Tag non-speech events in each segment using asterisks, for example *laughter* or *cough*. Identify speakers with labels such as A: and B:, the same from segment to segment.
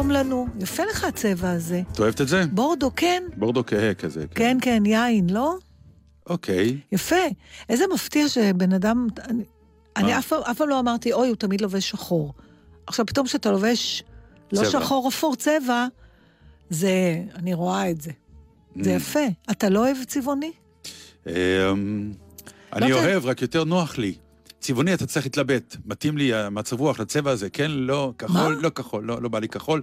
A: שלום לנו.
B: יפה לך הצבע הזה.
A: את אוהבת את זה?
B: בורדו, כן.
A: בורדו כהה כזה.
B: כן, כן, יין, לא?
A: אוקיי.
B: יפה. איזה מפתיע שבן אדם... אני, אני אף, פעם- לא אמרתי, אוי, הוא תמיד לובש שחור. עכשיו, פתאום כשאתה לובש לא
A: צבע.
B: שחור אפור צבע, זה... אני רואה את זה.
A: Mm.
B: זה יפה. אתה לא אוהב צבעוני?
A: אמ, אני
B: לא,
A: אוהב, רק יותר נוח לי. צבעוני אתה צריך להתלבט. מתאים לי המצב רוח לצבע הזה, כן? לא כחול,
B: מה?
A: לא כחול, לא לא בא לי כחול.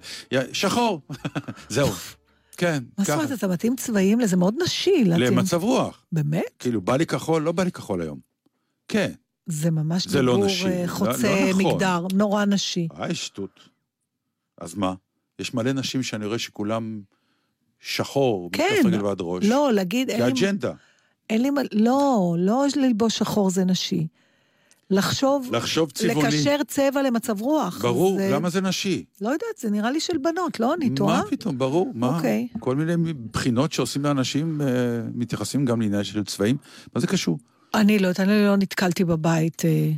A: שחור. *laughs* זהו. כן,
B: מה זאת
A: ככה.
B: אומרת, אתה מתאים צבעים לזה מאוד נשי. להתאים-
A: למצב רוח.
B: באמת?
A: כאילו, בא לי כחול, לא בא לי כחול היום. כן.
B: זה ממש
A: זה לא
B: דיבור
A: נשי.
B: אה,
A: לא-
B: חוצה
A: לא נכון.
B: מגדר, נורא נשי.
A: איי, שטות. אז מה? יש מלא נשים שאני רואה שכולם שחור,
B: כן.
A: מכף רגל ועד ראש.
B: לא, להגיד, אין לי...
A: כאג'נדה.
B: אין לי מה... לא, לא ללבוש שחור זה נשי. לחשוב,
A: לחשוב צבעוני.
B: לקשר צבע למצב רוח.
A: ברור,
B: זה...
A: למה זה נשי?
B: לא יודעת, זה נראה לי של בנות, לא? אני טועה?
A: מה פתאום, ברור, מה?
B: אוקיי.
A: כל מיני בחינות שעושים לאנשים, אה, מתייחסים גם לעניין של צבעים. מה זה קשור?
B: אני לא יודעת, אני לא נתקלתי בבית. אה,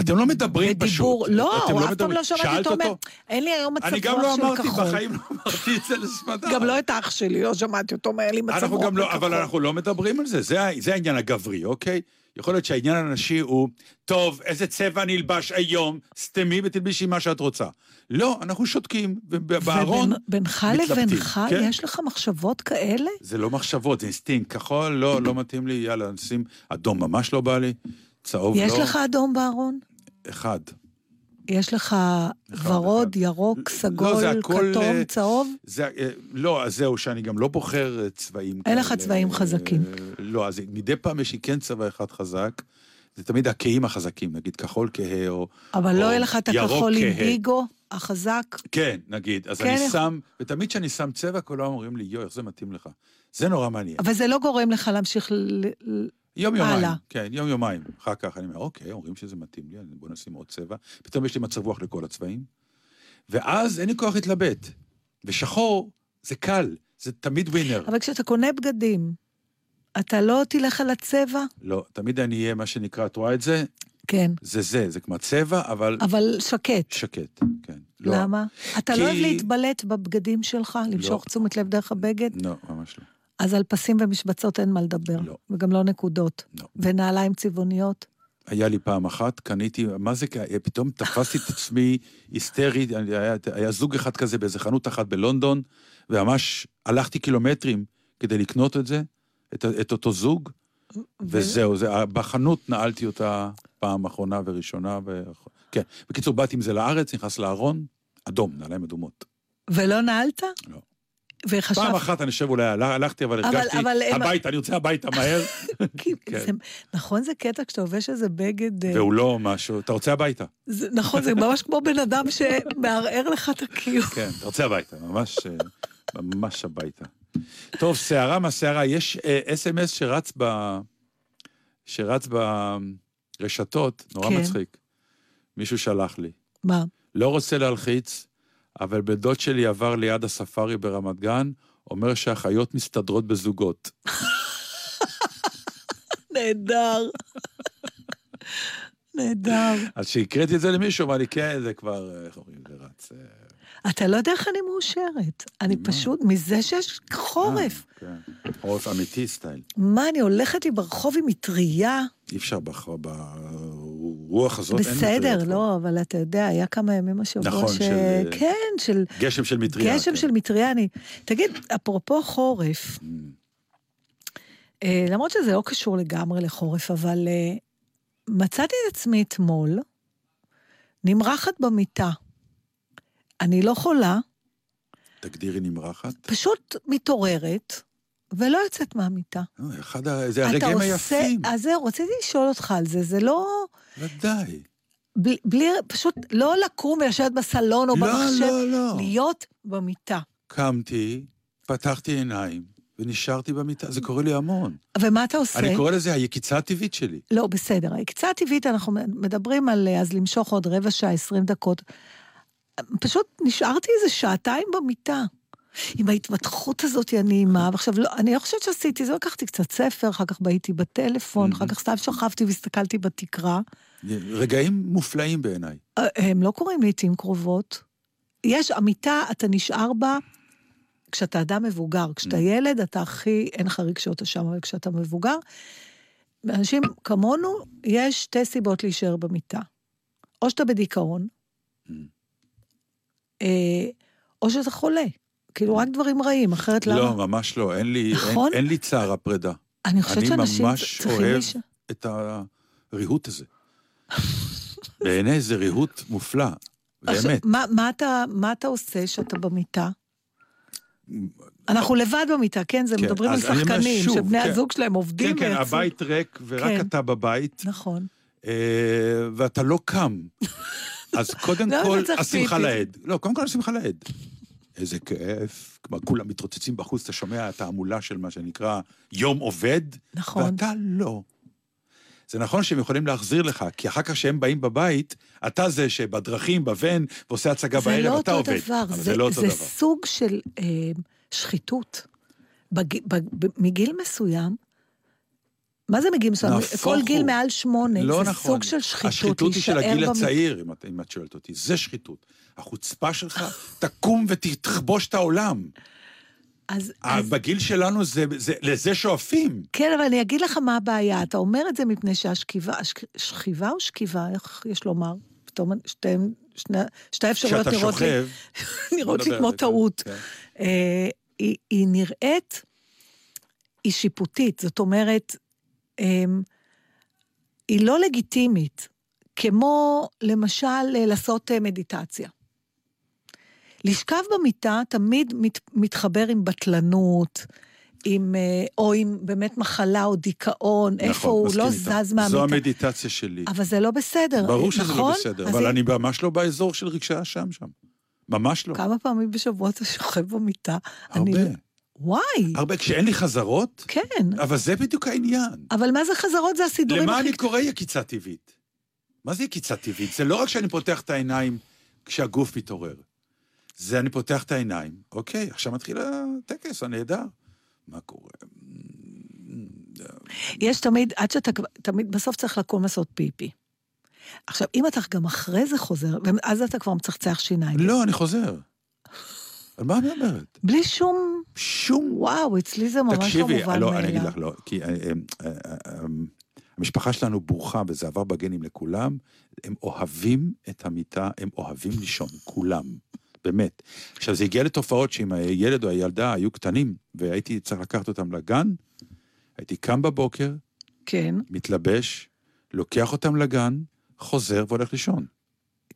A: אתם לא מדברים פשוט.
B: בדיבור, לא,
A: אתם
B: אף פעם. לא שמעתי אותו אומר? אין לי היום מצב
A: אני גם
B: רוח
A: לא
B: של
A: אמרתי,
B: כחול.
A: בחיים לא אמרתי את זה לסמדר.
B: גם לא את אח שלי, לא שמעתי אותו אומר לי מצב רוח
A: לא,
B: של
A: אבל
B: כחול.
A: אנחנו לא מדברים על זה, זה, זה העניין הגברי, אוקיי? יכול להיות שהעניין הנשי הוא, טוב, איזה צבע אני אלבש היום, סתמי ותלבישי מה שאת רוצה. לא, אנחנו שותקים, ובארון מתלבטים.
B: לבינך,
A: כן.
B: יש לך מחשבות כאלה?
A: זה לא מחשבות, זה אינסטינקט. כחול, לא, לא מתאים לי, יאללה, נשים אדום ממש לא בא לי, צהוב לא.
B: יש לך אדום בארון?
A: אחד.
B: יש לך ורוד, ירוק,
A: לא,
B: סגול,
A: זה הכל,
B: כתום,
A: אה,
B: צהוב?
A: זה, אה, לא, אז זהו, שאני גם לא בוחר אה, צבעים
B: אין לך
A: כאלה.
B: צבעים חזקים.
A: לא, אז מדי פעם יש לי כן צבע אחד חזק. זה תמיד הכהים החזקים, נגיד כחול כהה או...
B: אבל
A: או
B: לא יהיה לך את הכחול
A: כהה.
B: אינדיגו, החזק?
A: כן, נגיד. אז
B: כן,
A: אני שם, ותמיד כשאני שם צבע, כולם אומרים לי, יואי, איך זה מתאים לך. זה נורא מעניין.
B: אבל זה לא גורם לך להמשיך ל... ל-
A: יום יומיים,
B: הלאה.
A: כן, יום יומיים. אחר כך אני אומר, אוקיי, אומרים שזה מתאים לי, בוא נשים עוד צבע. פתאום יש לי מצב רוח לכל הצבעים. ואז אין לי כוח להתלבט. ושחור זה קל, זה תמיד ווינר.
B: אבל כשאתה קונה בגדים, אתה לא תלך על הצבע?
A: לא, תמיד אני אהיה מה שנקרא, את רואה את זה?
B: כן.
A: זה זה, זה כמו צבע, אבל
B: אבל שקט.
A: שקט, כן. לא,
B: למה? אתה
A: כי-
B: לא אוהב להתבלט בבגדים שלך? למשוך תשומת לב דרך הבגד?
A: לא, ממש לא.
B: אז על פסים ומשבצות אין מה לדבר.
A: לא.
B: וגם לא נקודות.
A: לא.
B: ונעליים צבעוניות?
A: היה לי פעם אחת, קניתי, מה זה, פתאום תפסתי את עצמי היסטרי, היה, היה זוג אחד כזה באיזה חנות אחת בלונדון, וממש הלכתי קילומטרים כדי לקנות את זה, את, את אותו זוג, וזהו, זה, בחנות נעלתי אותה פעם אחרונה וראשונה, ו... כן. בקיצור, באתי עם זה לארץ, נכנס לארון, אדום, נעליים אדומות.
B: ולא נעלת?
A: לא.
B: וחשבת...
A: פעם אחת אני חושב אולי הלכתי, אבל
B: אבל-
A: הרגשתי,
B: אבל הם-
A: הביתה, אני רוצה הביתה מהר, *laughs*
B: כי
A: כן.
B: זה, נכון זה קטע כשאתה לובש איזה בגד... אה,
A: והוא לא משהו, אתה רוצה הביתה.
B: זה, נכון, זה ממש כמו בן אדם שמערער לך את הקיום.
A: כן, אתה רוצה הביתה, ממש, אה, ממש הביתה. טוב, שערה מה שערה, יש אס.אם.אס שרץ ב... שרץ ברשתות, נורא
B: כן.
A: מצחיק. מישהו שלח לי.
B: מה?
A: לא רוצה להלחיץ, אבל בן דוד שלי עבר ליד הספארי ברמת גן, אומר שהחיות מסתדרות בזוגות.
B: נהדר. נהדר.
A: אז כשהקראתי את זה למישהו, אמר לי, כן, זה כבר, איך אומרים, זה רץ. אה,
B: אתה לא יודע איך אני מאושרת. אני? פשוט, מזה שיש חורף.
A: אה, כן, חורף אמיתי סטייל.
B: מה, אני הולכת לי ברחוב עם מטריה?
A: אי אפשר בח- ברוח הזאת, אין
B: בסדר,
A: מטריות כבר.
B: לא, אבל אתה יודע, היה כמה ימים השבוע
A: נכון,
B: ש...
A: של-
B: כן, של
A: גשם של מטריה.
B: גשם
A: כן.
B: של מטריה. אני... תגיד, אפרופו חורף,
A: Mm.
B: אה, למרות שזה לא קשור לגמרי לחורף, אבל אה, מצאתי את עצמי אתמול נמרחת במיטה. אני לא חולה,
A: תגדירי נמרחת.
B: פשוט מתעוררת, ולא יוצאת מהמיטה.
A: אחד ה... זה הרגעים
B: עושה-
A: היפים.
B: אז זהו, רציתי לשאול אותך על זה, זה לא...
A: ודאי.
B: בלי, בלי פשוט לא לקום ולשבת בסלון או
A: לא,
B: במחשב,
A: לא, לא.
B: להיות במיטה.
A: קמתי, פתחתי עיניים, ונשארתי במיטה. זה קורה לי המון.
B: ומה אתה עושה?
A: אני קורא לזה היקיצה הטבעית שלי.
B: לא, בסדר. הקצה הטבעית, אנחנו מדברים על אז למשוך עוד רבע שעה, עשרים דקות. פשוט נשארתי איזה שעתיים במיטה. עם ההתמתחות הזאת הנעימה, ועכשיו לא, אני לא חושבת שעשיתי, זה לקחתי קצת ספר, אחר כך הייתי בטלפון, אחר כך סתם שכבתי והסתכלתי בתקרה.
A: רגעים מופלאים בעיניי.
B: אה, הם לא קורים לעיתים קרובות. יש, המיטה, אתה נשאר בה כשאתה אדם מבוגר. כשאתה ילד, אתה הכי, אין לך רגשות אשם, אבל כשאתה מבוגר, אנשים כמונו, יש שתי סיבות להישאר במיטה. או שאתה בדיכאון, אה, או שאתה חולה. כאילו, רק דברים רעים, אחרת למה?
A: לא, ממש לא. אין לי,
B: נכון?
A: אין, אין לי צער הפרידה.
B: אני חושבת
A: אני
B: שאנשים
A: ממש
B: צריכים
A: אוהב
B: להישאר.
A: את הריהוט הזה. בעיניי זה ריהוט מופלא. באמת.
B: מה, מה, אתה, מה אתה עושה כשאתה במיטה? אנחנו לבד במיטה, כן? זה
A: כן,
B: מדברים על
A: אני
B: שחקנים,
A: שוב,
B: שבני
A: כן.
B: הזוג שלהם עובדים
A: כן, כן,
B: ויצאו-
A: הבית ריק, ורק
B: כן.
A: אתה בבית,
B: נכון.
A: אה, ואתה לא קם. *laughs* אז קודם כל, השמחה? לאיד. לא, קודם כל השמחה לאיד. איזה כיף. כלומר, כולם מתרוצצים בחוץ, אתה שומע את ההמולה של מה שנקרא יום עובד,
B: נכון.
A: ואתה לא. זה נכון שהם יכולים להחזיר לך, כי אחר כך כשהם באים בבית, אתה זה שבדרכים, בוון, ועושה הצגה
B: זה
A: בערב,
B: לא
A: אתה עובד.
B: דבר, זה,
A: זה לא אותו
B: זה
A: דבר.
B: סוג של אה, שחיתות. בג, בג, ב, מגיל מסוים, מה זה מגיל מסוים? כל גיל. מעל שמונה,
A: לא
B: זה
A: נכון.
B: סוג של שחיתות,
A: השחיתות היא של הגיל
B: במ-
A: הצעיר, אם את, אם את שואלת אותי. זה שחיתות. החוצפה שלך, תקום ותכבוש את העולם.
B: אז,
A: אה,
B: אז
A: בגיל שלנו זה, זה, לזה שואפים.
B: כן, אבל אני אגיד לך מה הבעיה. אתה אומר את זה מפני שהשכיבה, השכ- שכיבה או שכיבה, איך יש לומר? פתאום שתיהן, שני, שתי האפשרויות
A: כשאתה
B: נראות לי,
A: שוכב, *laughs*
B: נראות לי כמו
A: זה,
B: טעות.
A: כן.
B: אה, היא, היא נראית, היא שיפוטית, זאת אומרת, אה, היא לא לגיטימית, כמו למשל לעשות אה, מדיטציה. לשכב במיטה תמיד מת, מתחבר עם בטלנות, עם, אה, או עם באמת מחלה או דיכאון, איפה
A: נכון,
B: הוא
A: מסכים
B: לא
A: איתך.
B: זז מהמיטה.
A: זו המדיטציה שלי.
B: אבל זה לא בסדר,
A: ברור שזה
B: נכון?
A: לא בסדר, אבל
B: היא-
A: אני ממש לא באזור של רגשי האשם שם. ממש לא.
B: כמה פעמים בשבוע אתה שוכב במיטה? אני...
A: הרבה.
B: וואי,
A: הרבה, כשאין לי חזרות,
B: כן.
A: אבל זה בדיוק העניין.
B: אבל מה זה חזרות? זה הסידורים
A: למה
B: הכי...
A: אני קורא יקיצה טבעית? מה זה יקיצה טבעית? זה לא רק שאני פותח את העיניים כשהגוף מתעורר. זה אני פותח את העיניים, אוקיי, עכשיו מתחיל הטקס הנהדר. מה קורה?
B: יש תמיד, עד שאתה, תמיד, בסוף צריך לקום לעשות פיפי. עכשיו, אם אתה גם אחרי זה חוזר, ואז אתה כבר מצחצח שיניים.
A: לא, אני חוזר. על מה אני אומרת?
B: בלי שום...
A: שום...
B: וואו, אצלי זה ממש לא
A: תקשיבי,
B: מובן
A: לא,
B: מאליו.
A: אני אגיד לך, לא, כי אה, אה, אה, המשפחה שלנו ברוכה, וזה עבר בגנים לכולם, הם אוהבים את המיטה, הם אוהבים לישון, כולם, באמת. עכשיו, זה הגיע לתופעות שאם הילד או הילדה היו קטנים, והייתי צריך לקחת אותם לגן, הייתי קם בבוקר,
B: כן,
A: מתלבש, לוקח אותם לגן, חוזר והולך לישון.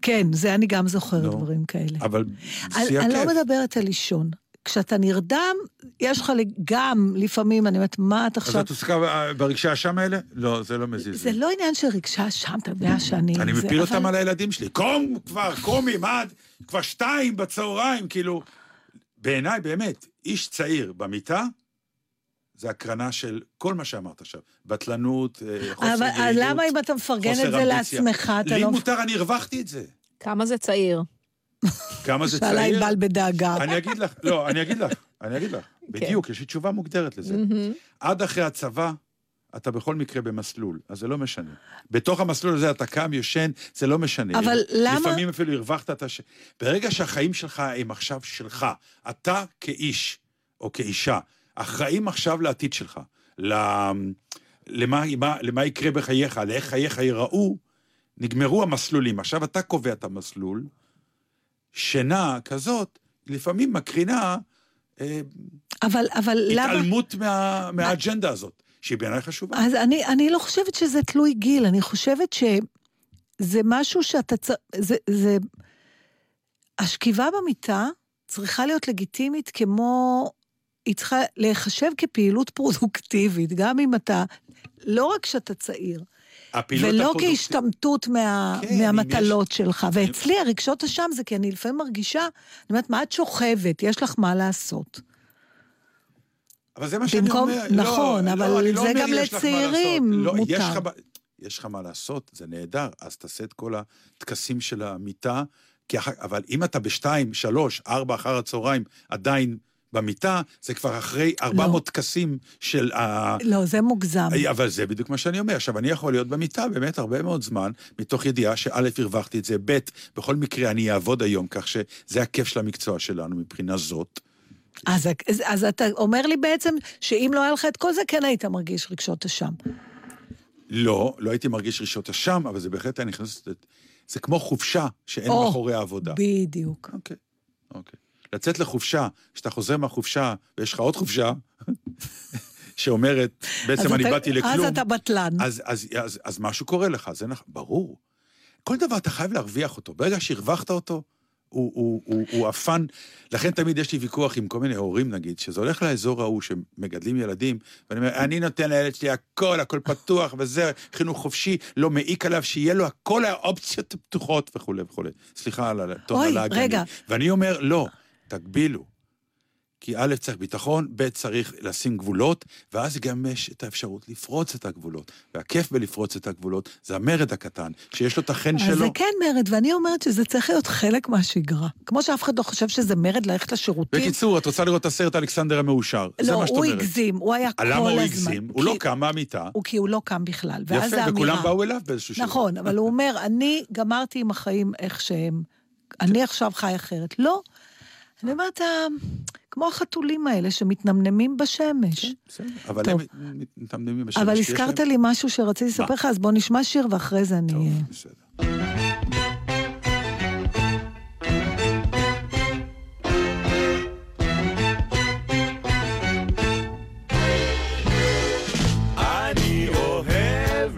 B: כן, זה אני גם זוכרת
A: לא.
B: דברים כאלה.
A: אבל
B: אני,
A: שיא
B: אני לא
A: הכיף.
B: מדברת על לישון. כשאתה נרדם, יש לך גם, לפעמים, אני אומרת, מה את
A: אז
B: עכשיו...
A: את עוסקה ברגשי האשם האלה? לא, זה לא מזיז.
B: זה
A: לי.
B: לא עניין של רגשה שם, אתה יודע שאני...
A: אני מפיל
B: אבל-
A: אותם על הילדים שלי. קום כבר, קומי, מה? את- כבר שתיים בצהריים, כאילו... בעיניי, באמת, איש צעיר במיטה, זה הקרנה של כל מה שאמרת עכשיו. בטלנות, אה, חוסר
B: אבל
A: יעילות,
B: למה אם אתה מפרגן
A: חוסר
B: את זה
A: אמביציה.
B: לעצמך, אתה
A: לי
B: לא...
A: מותר, אני הרווחתי את זה.
C: כמה זה צעיר?
A: כמה זה
B: שאלה
A: צעיר?
B: ענבל בדאגה.
A: אני אגיד לך, לא, אני אגיד לך, אני אגיד לך. בדיוק, יש לי תשובה מוגדרת לזה. עד אחרי הצבא, אתה בכל מקרה במסלול, אז זה לא משנה. בתוך המסלול הזה אתה קם, יושן, זה לא משנה.
B: אבל למה-
A: לפעמים אפילו הרווחת את הש... ברגע שהחיים שלך הם עכשיו שלך, אתה כאיש או כאישה, אחראים עכשיו לעתיד שלך. למה, למה, למה יקרה בחייך, לאיך חייך ייראו, נגמרו המסלולים. עכשיו אתה קובע את המסלול, שינה כזאת, לפעמים מקרינה אה,
B: אבל, אבל למה...
A: התעלמות מה, מהאג'נדה הזאת. שהיא בעיניי חשובה.
B: אז אני, אני לא חושבת שזה תלוי גיל, אני חושבת שזה משהו שאתה צריך... זה, זה... השכיבה במיטה צריכה להיות לגיטימית כמו... היא צריכה להיחשב כפעילות פרודוקטיבית, גם אם אתה... לא רק שאתה צעיר, ולא כהשתמטות מה,
A: כן,
B: מהמטלות שלך.
A: אם-
B: ואצלי הרגשות אשם זה כי אני לפעמים מרגישה, אני אומרת, מה את שוכבת? יש לך מה לעשות.
A: אבל זה מה שאני
B: במקום-
A: אומר.
B: נכון,
A: לא,
B: אבל
A: לא, לא
B: זה
A: אומר
B: גם
A: יש
B: לצעירים.
A: לא,
B: מותר.
A: יש לך, מה- יש לך מה לעשות, זה נהדר, אז תעשה את כל הטקסים של המיטה, כי אבל אם אתה בשתיים, שלוש, ארבע אחר הצהריים עדיין במיטה, זה כבר אחרי 400 טקסים של ה...
B: לא, זה מוגזם.
A: אבל זה בדיוק מה שאני אומר. עכשיו, אני יכול להיות במיטה באמת הרבה מאוד זמן, מתוך ידיעה שא', הרווחתי את זה, ב', בכל מקרה אני אעבוד היום, כך שזה הכיף של המקצוע שלנו מבחינה זאת.
B: אז, אז, אז אתה אומר לי בעצם שאם לא היה לך את כל זה, כן היית מרגיש רגשות אשם.
A: לא, לא הייתי מרגיש רגשות אשם, אבל זה בהחלט היה נכנס... זה כמו חופשה שאין מאחורי העבודה.
B: בדיוק.
A: אוקיי, אוקיי. לצאת לחופשה, כשאתה חוזר מהחופשה ויש לך עוד חופשה, *laughs* שאומרת, בעצם אני
B: אתה-
A: באתי לכלום,
B: אז אתה בטלן.
A: אז, אז, אז, אז משהו קורה לך, זה נכון, ברור. כל דבר אתה חייב להרוויח אותו. ברגע שהרווחת אותו, הוא, הוא, הוא, הוא הפן. לכן תמיד יש לי ויכוח עם כל מיני הורים, נגיד, שזה הולך לאזור ההוא שמגדלים ילדים, ואני אומר, אני נותן לילד שלי הכל, הכל פתוח, *laughs* וזה חינוך חופשי, לא מעיק עליו, שיהיה לו הכל האופציות פתוחות וכולי וכולי. סליחה על הטון
B: אוי,
A: הלעגני.
B: רגע.
A: ואני אומר, לא, תגבילו. כי א', צריך ביטחון, ב', צריך לשים גבולות, ואז גם יש את האפשרות לפרוץ את הגבולות. והכיף בלפרוץ את הגבולות זה המרד הקטן, שיש לו את החן
B: אז
A: שלו.
B: זה כן מרד, ואני אומרת שזה צריך להיות חלק מהשגרה. כמו שאף אחד לא חושב שזה מרד ללכת לשירותים.
A: בקיצור, את רוצה לראות את הסרט אלכסנדר המאושר. זה
B: לא,
A: מה שאת
B: הוא
A: אומרת.
B: הגזים, הוא היה כל הזמן.
A: למה הוא הגזים? הוא לא קם מהמיטה.
B: הוא כי הוא לא קם בכלל, ואז זה
A: יפה. וכולם באו אליו באיזשהו שלב.
B: נכון, אבל הוא אומר, אני גמרתי עם החיים איך שהם, אני עכשיו חי אחרת. לא. אני אומרת, "אה, כמו החתולים האלה שמתנמנמים בשמש.
A: בסדר, אבל
B: טוב.
A: הם מתמדמים בשמש.
B: אבל הזכרת
A: להם-
B: לי משהו שרציתי לספר לך, אז בוא נשמע שיר ואחרי זה אני...
A: טוב, בסדר.
C: אני אוהב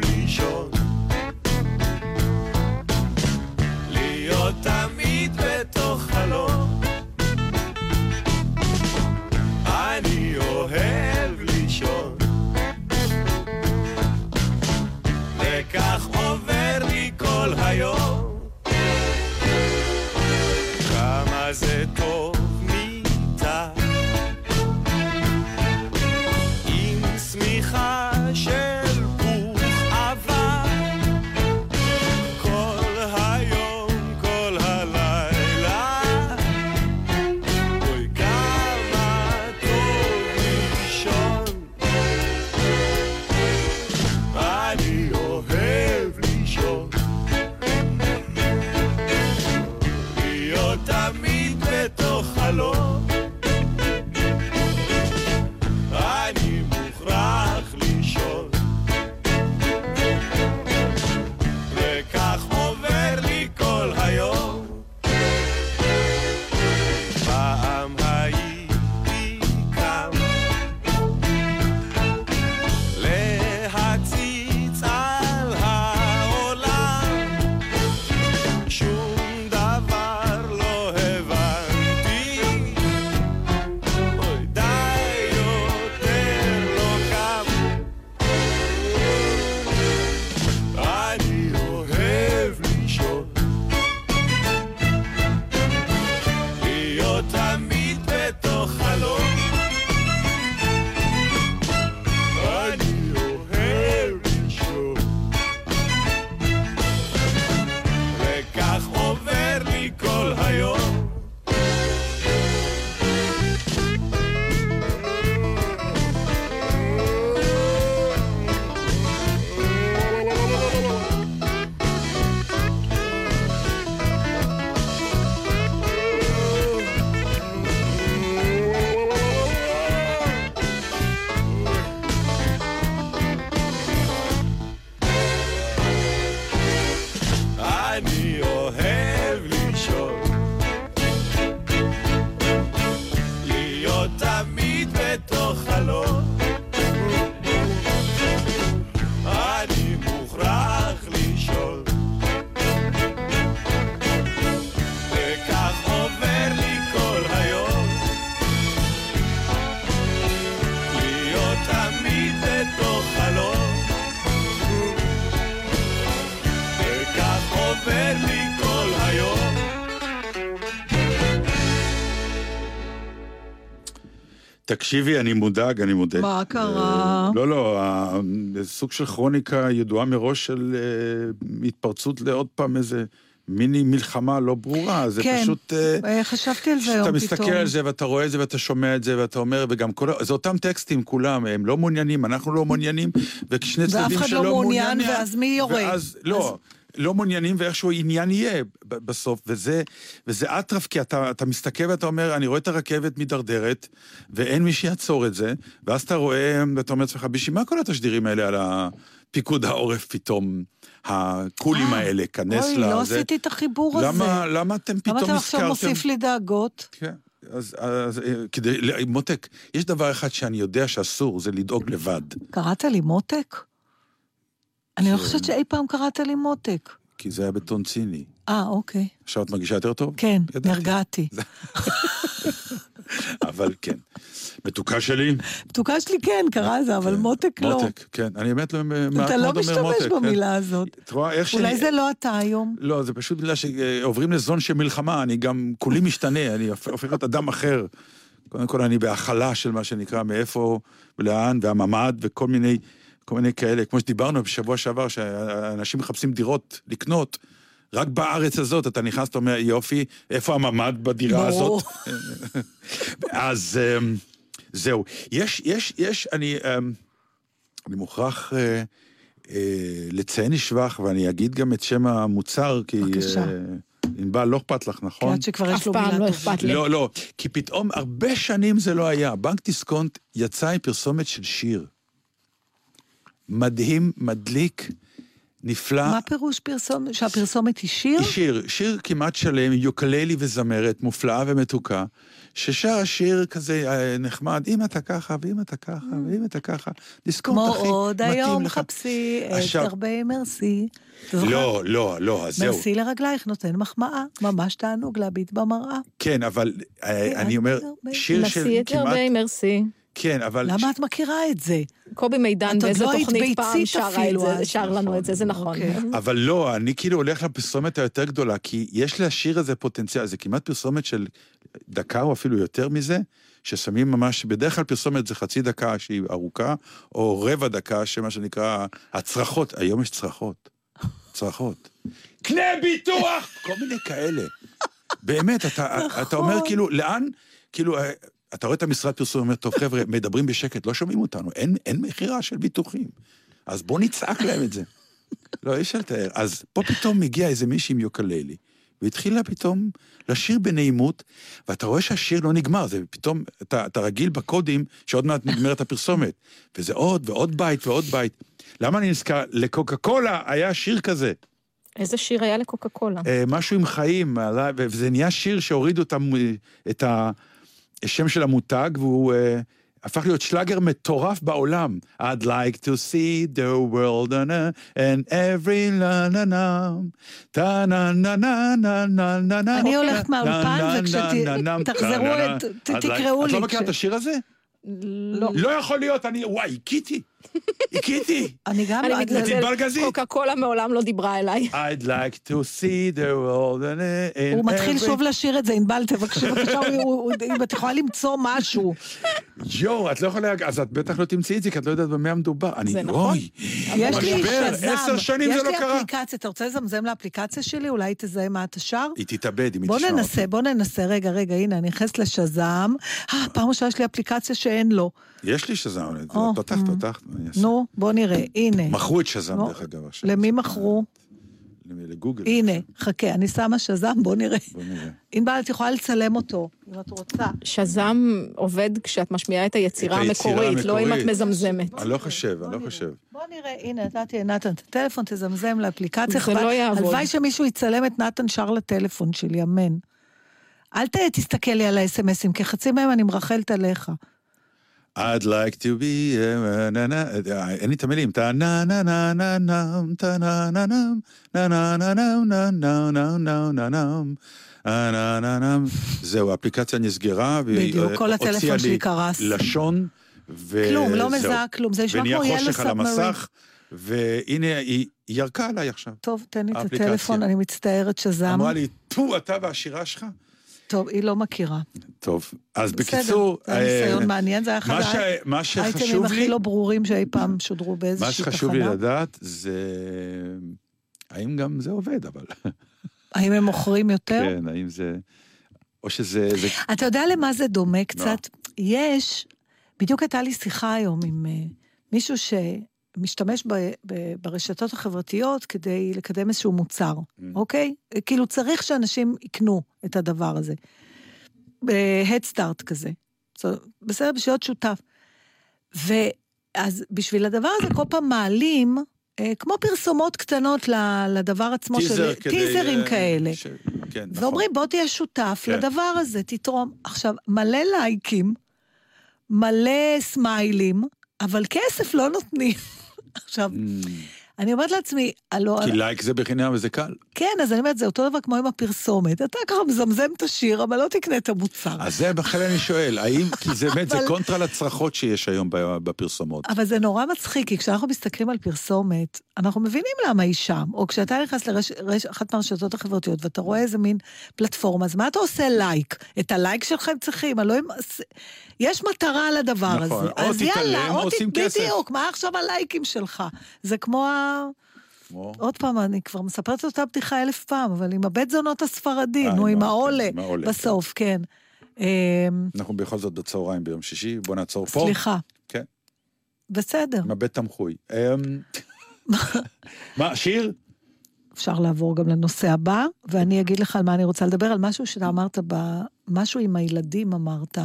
A: תקשיבי, אני מודאג, אני מודה.
B: מה קרה?
A: אה, לא, לא, זה סוג של כרוניקה ידועה מראש של אה, התפרצות לעוד פעם איזה מיני מלחמה לא ברורה. זה
B: כן.
A: פשוט... אה,
B: חשבתי על זה היום
A: אתה
B: פתאום.
A: מסתכל על זה ואתה רואה את זה ואתה שומע את זה ואתה אומר, וגם כל... זה אותם טקסטים כולם, הם לא מעוניינים, אנחנו לא מעוניינים, וכשני
B: ואף
A: צדדים
B: אחד לא
A: שלא
B: מעוניין,
A: מעוניין...
B: ואז מי יורה?
A: ואז, לא. לא מעוניינים ואיכשהו עניין יהיה בסוף, וזה, וזה אטרף, כי אתה, אתה מסתכל ואתה אומר, אני רואה את הרכבת מידרדרת, ואין מי שיעצור את זה, ואז אתה רואה, ואתה אומר לעצמך, בשביל מה כל התשדירים האלה על הפיקוד העורף פתאום, הקולים
B: אה,
A: האלה, כנס
B: אוי,
A: לזה?
B: לא עשיתי את החיבור הזה.
A: למה, למה אתם פתאום
B: למה אתה? עכשיו מוסיף לי דאגות?
A: כן, אז, אז אה, כדי, מותק, יש דבר אחד שאני יודע שאסור, זה לדאוג לבד.
B: קראת לי מותק? אני לא
A: כן.
B: חושבת שאי פעם קראת לי מותק.
A: כי זה היה בטון ציני.
B: אה, אוקיי.
A: עכשיו את מרגישה יותר טוב?
B: כן. נרגעתי.
A: אבל כן. מתוקה שלי,
B: מתוקה שלי כן, קרא זה, אבל מותק לא.
A: מותק, כן. אני באמת לא- מעט
B: אתה לא
A: אומר.
B: משתמש
A: כן.
B: במילה הזאת.
A: את רואה איך שאני...
B: אולי זה לא אתה היום.
A: לא, זה פשוט בגלל שעוברים לזון של מלחמה, אני גם, כולי משתנה, אני הופ- הופך להיות אדם אחר. קודם כל, אני בהכלה של מה שנקרא, מאיפה ולאן, והממ"ד, וכל מיני, כל מיני כאלה. כמו שדיברנו בשבוע שעבר, שאנשים מחפשים דירות לקנות. רק בארץ הזאת אתה נכנס, אתה אומר, יופי, איפה הממ"ד בדירה
B: ברור.
A: הזאת? אז אמ, זהו. יש, יש, יש, אני, אמ, אני מוכרח אה, אה, לציין לשבח, ואני אגיד גם את שם המוצר, כי...
B: בבקשה.
A: אה, ענבל, לא אכפת לך,
B: כי
A: נכון?
B: עד שכבר יש לו מילה
D: לא. אכפת לי.
A: לא, לא, כי פתאום הרבה שנים זה לא היה. בנק דיסקונט יצא עם פרסומת של שיר. מדהים, מדליק, נפלא.
B: מה פירוש פרסומת? שהפרסומת היא שיר?
A: שיר, שיר כמעט שלם, יוקללי וזמרת, מופלאה ומתוקה, ששרה שיר כזה אה, נחמד, אם אתה ככה, ואם אתה ככה, ואם אתה ככה,
B: כמו
A: אחי,
B: עוד
A: מתאים
B: היום
A: לך.
B: חפשי את
A: עכשיו-
B: הרבה מרסי.
A: לא, לא, לא, אז זהו.
B: מרסי לרגלייך נותן מחמאה, ממש תענוג להביט במראה.
A: כן, אבל אה, אני אומר, שיר של
D: נשיא את
A: כמעט...
D: הרבה מרסי.
A: כן, אבל...
B: למה את מכירה את זה?
D: קובי מידן באיזה
B: לא
D: תוכנית פעם שרה את זה. שר לנו את זה, זה נכון.
B: אוקיי. *laughs*
A: אבל לא, אני כאילו הולך לפרסומת היותר גדולה, כי יש לשיר הזה פוטנציאל, זה כמעט פרסומת של דקה או אפילו יותר מזה, ששמים ממש, בדרך כלל פרסומת זה חצי דקה שהיא ארוכה, או רבע דקה, שמה שנקרא הצרחות, היום יש צרחות. צרחות. קנה ביטוח! כל מיני כאלה. באמת, אתה, אתה אומר
B: נכון.
A: כאילו, לאן, כאילו, אה, אתה רואה את המשרד פרסום, אומר, טוב חבר'ה, מדברים בשקט, לא שומעים אותנו, אין, אין מכירה של ביטוחים. אז בוא נצעק להם את זה. לא, אי אפשר לתאר. אז פה פתאום מגיע איזה מישהי עם יוקללי, והתחילה פתאום לשיר בנעימות, ואתה רואה שהשיר לא נגמר, זה פתאום, אתה, אתה רגיל בקודים שעוד מעט נגמרת הפרסומת. וזה עוד ועוד בית ועוד בית. למה אני נזכר? לקוקה קולה היה שיר כזה.
D: איזה שיר היה לקוקה קולה?
A: אה, משהו עם חיים, וזה נהיה שיר שהורידו אה, את השם של המותג, והוא אה, הפך להיות שלאגר מטורף בעולם. I'd like to see the world on a, and every na na na ta na na na na na na na
B: אני הולכת מהאולפן, וכשתחזרו, תקראו
A: את
B: לי.
A: לא מכירה את השיר הזה?
D: לא.
A: לא יכול להיות, אני, וואי, הכיתי, הכיתי.
B: אני גם...
D: אני
B: לא-
D: מתנצלת,
A: ענבל גזית.
D: קוקה קולה מעולם לא דיברה אליי.
A: I'd like to see the world a, and
B: הוא מתחיל
A: every
B: שוב לשיר את זה, ענבל, תבקשי בבקשה, אם את יכולה למצוא משהו.
A: יואו, את לא יכולה... אז את בטח לא תמצאי את זה, כי את לא יודעת במה מדובר. אני,
D: זה נכון.
A: אוי,
B: יש לי
A: משבר,
B: שזם,
A: עשר שנים זה לא
B: יש
A: קרה.
B: לי אפליקציה, אתה רוצה לזמזם לאפליקציה שלי? אולי תזהה מה אתה שר?
A: היא תתאבד אם היא
B: בוא
A: תשמע
B: ננסה, בוא ננסה. רגע, רגע, הנה, אני נכנסת לשזם. אה, פעם ראשונה יש לי אפליקציה שאין לו.
A: יש לי שזם,
B: או,
A: פתחת. פתחת, מה אני אעשה?
B: נו, בוא נראה, הנה.
A: מכרו את שזם, דרך אגב, עכשיו.
B: למי מכרו?
A: למי? לגוגל.
B: הנה, חכה, אני שמה שזם, בוא נראה.
A: בוא נראה.
B: ענבל, את יכולה לצלם אותו, אם את רוצה.
D: שזם עובד כשאת משמיעה את היצירה המקורית, לא אם את. מזמזמת.
A: אני לא חושב, אני לא. חושב.
B: בוא נראה, הנה, נתתי לנתן את הטלפון, תזמזם לאפליקציה.
D: זה לא יעבוד.
B: הלוואי שמישהו יצלם את נתן שר לטלפון שלי, אמן. אל תסתכל לי על האס.אם.אסים, כי חצי מהם אני מרחלת עליך.
A: I'd like to be... אה, נה, נה, אה, אין לי את המילים. טה נה נה נה נה נם, טה נה נה נם, נה נה נה נם, נה נה נה נה נה נם. אה, נה נה נם. זהו, האפליקציה נסגרה, והיא
B: בדיוק,
A: אה,
B: כל הטלפון שלי
A: לי
B: קרס.
A: לשון, וזהו.
B: כלום, לא מזהה כלום, זה נשמע כמו
A: ונהיה
B: ילו
A: חושך על
B: סאבמרין.
A: המסך, והנה, היא ירקה עליי עכשיו.
B: טוב, תן לי את. הטלפון, אני מצטערת שזם.
A: אמרה לי, טו, אתה והשירה שלך.
B: טוב, היא לא מכירה.
A: טוב, אז
B: בסדר,
A: בקיצור...
B: זה היה ניסיון
A: אה,
B: מעניין, זה היה אחד
A: מה ש-
B: הא-
A: מה
B: האייטמים הכי לא ברורים שאי פעם שודרו
A: מה
B: באיזושהי תחנה.
A: שחשוב לי לדעת זה... האם גם זה עובד, אבל...
B: האם הם מוכרים יותר?
A: כן, האם זה... או שזה... זה...
B: אתה יודע למה זה דומה קצת? יש, בדיוק הייתה לי שיחה היום עם אה, מישהו שמשתמש ב, ב, ברשתות החברתיות כדי לקדם איזשהו מוצר, אוקיי? כאילו צריך שאנשים יקנו את הדבר הזה. Start כזה. זאת- בסדר, בשביל להיות שותף. ואז בשביל הדבר הזה כל פעם מעלים, אה, כמו פרסומות קטנות לדבר עצמו,
A: טיזר
B: של,
A: כדי...
B: טיזרים
A: אה,
B: כאלה.
A: ש... כן, נכון.
B: ואומרים, בוא תהיה שותף
A: כן.
B: לדבר הזה, תתרום. עכשיו, מלא לייקים, מלא סמיילים, אבל כסף לא נותנים. עכשיו,
A: Mm,
B: אני אומרת לעצמי, הלו,
A: כי לייק זה בחינם וזה קל.
B: כן, אז אני אומרת, זה אותו דבר כמו עם הפרסומת. אתה ככה מזמזם את השיר, אבל לא תקנה את המוצר.
A: אז זה בכלל אני שואל, האם, כי זה באמת, זה קונטרה לצרחות שיש היום בפרסומות.
B: אבל זה נורא מצחיק, כי כשאנחנו מסתכלים על פרסומת, אנחנו מבינים למה היא שם. או כשאתה נכנס לאחת מהרשתות החברתיות ואתה רואה איזה מין פלטפורמה, אז מה אתה עושה לייק? את הלייק שלך הם צריכים, הלוא הם... יש מטרה לדבר
A: נכון,
B: הזה.
A: או
B: אז
A: תתעלם, או עושים כסף.
B: בדיוק, מה עכשיו הלייקים שלך? זה כמו ה...
A: כמו-
B: עוד פעם, אני כבר מספרת את אותה בדיחה אלף פעם, אבל עם הבית זונות הספרדי,
A: אה,
B: נו,
A: עם
B: עם העולה,
A: כן, עם
B: בסוף, כן. אמ,
A: אנחנו בכל זאת בצהריים ביום שישי, בוא נעצור פה.
B: סליחה.
A: כן.
B: בסדר.
A: מבט תמחוי. אמ, *laughs* מה, שיר?
B: אפשר לעבור גם לנושא הבא, ואני אגיד לך על מה אני רוצה לדבר, על משהו שאתה אמרת, ב... משהו עם הילדים אמרת.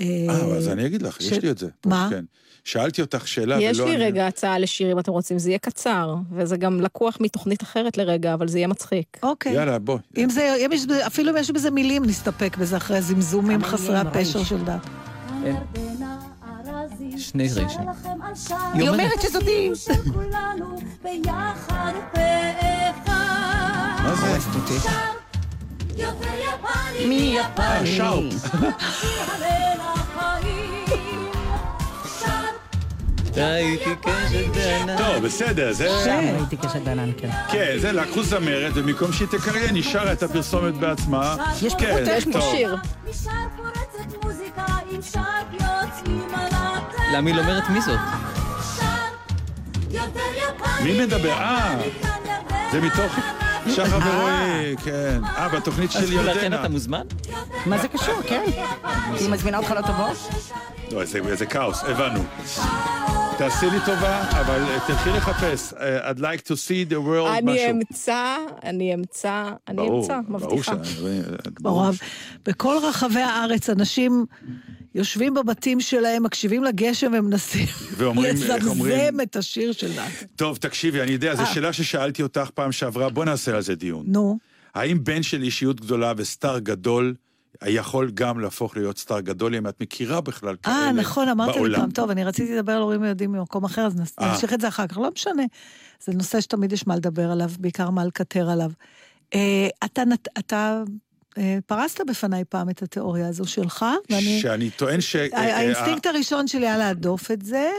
A: אה, אז אני אגיד לך, יש לי את זה. פה,
B: מה?
A: כן. שאלתי אותך שאלה ולא...
D: יש לי
A: אני-
D: רגע הצעה לשיר אם אתם רוצים, זה יהיה קצר, וזה גם לקוח מתוכנית אחרת לרגע, אבל זה יהיה מצחיק.
B: אוקיי.
A: יאללה, בוא.
B: אם זה, אם יש, אפילו אם יש בזה מילים, נסתפק בזה אחרי זמזומים חסרי הפשר של דת.
E: שני רישים.
B: היא אומרת שזאתי... *laughs*
A: מה זה?
B: מי
A: אה, שאוט.
E: ראיתי קשת דנה.
A: טוב, בסדר, זה...
F: ראיתי קשת בענן, כן.
A: כן, זה לקחו זמרת, ובמקום שהיא תקריין, היא שרה את הפרסומת בעצמה.
F: יש פה
A: כן,
D: פה
A: טוב.
D: שיר.
E: למה היא לא אומרת מי זאת?
A: מי מדבר? אה, זה מתוך שחר ורועי, כן. אה, בתוכנית של
E: אז לכן
A: ירדנה.
E: אתה מוזמן?
F: מה זה קשור, כן? היא מזמינה אותך לא תבוא?
A: לא, איזה, כאוס, הבנו. תעשי לי טובה, אבל אה, תלכי לחפש. אה, I'd like to see the world
D: אני
A: משהו.
D: אמצא, אני אמצא, אני
A: ברור,
D: אמצא,
A: ברור
D: מבטיחה.
A: ש-
B: ברור. בכל רחבי הארץ אנשים יושבים בבתים שלהם, מקשיבים לגשם ומנסים? לזמזם את השיר של דת.
A: טוב, תקשיבי, אני יודע, זו
B: אה.
A: שאלה ששאלתי אותך פעם שעברה, בוא נעשה על זה דיון.
B: נו,
A: האם בן של אישיות גדולה וסטאר גדול יכול גם להפוך להיות סטאר גדול, אם את מכירה בכלל כאלה
B: אה, נכון, אמרת לי
A: בעולם?
B: פעם. טוב, אני רציתי לדבר על הורים וילדים ממקום אחר, אז
A: אה.
B: נמשיך את זה אחר כך. לא משנה. זה נושא שתמיד יש מה לדבר עליו, בעיקר מה לקטר עליו. אה, אתה אה, פרסת בפניי פעם את התיאוריה הזו שלך, ואני...
A: שאני טוען ש...
B: ה- האינסטינקט הראשון שלי היה להדוף את זה.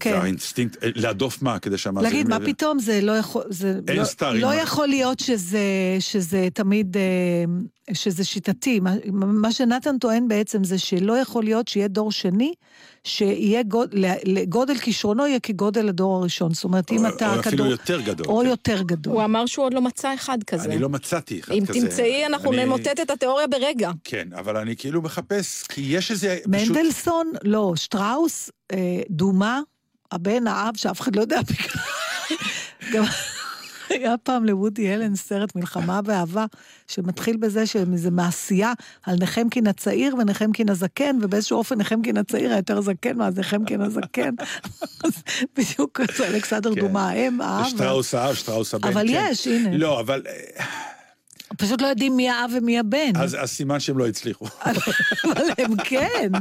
B: כן.
A: האינסטינקט, אה, להדוף מה? כדי שהמאזינים...
B: להגיד, מה? פתאום, זה לא יכול... זה
A: אין
B: לא,
A: סטארים.
B: לא יכול להיות שזה, שזה תמיד... אה, שזה שיטתי. מה, מה שנתן טוען בעצם זה שלא יכול להיות שיהיה דור שני, שיהיה גוד, לגודל כישרונו יהיה כגודל הדור הראשון. זאת אומרת, אם
A: או-
B: אתה
A: או אפילו
B: כדור...
A: יותר גדול.
B: או
A: כן.
B: יותר גדול.
D: הוא אמר שהוא עוד לא מצא אחד כזה.
A: אני לא מצאתי אחד
D: אם
A: כזה.
D: תמצאי, אנחנו
A: אני-
D: נמוטט את התיאוריה ברגע.
A: כן, אבל אני כאילו מחפש, כי יש איזה... פשוט...
B: מנדלסון, לא, שטראוס, אה, דומה, הבן, האב, שאף אחד לא יודע בכלל. *laughs* היה פעם לוודי אלן סרט מלחמה ואהבה, שמתחיל בזה שזה מעשייה על נחמקין הצעיר ונחמקין הזקן, ובאיזשהו אופן נחמקין הצעיר היה יותר זקן מאז נחמקין הזקן. בדיוק, זה אלכסנדר
A: כן.
B: דומה, האם, האב.
A: שטראוס האב, שטראוס הבן,
B: אבל
A: כן.
B: יש, הנה.
A: לא, אבל... אה,
B: פשוט לא יודעים מי האב ומי הבן.
A: אז אז סימן שהם לא הצליחו. *laughs*
B: אבל הם כן.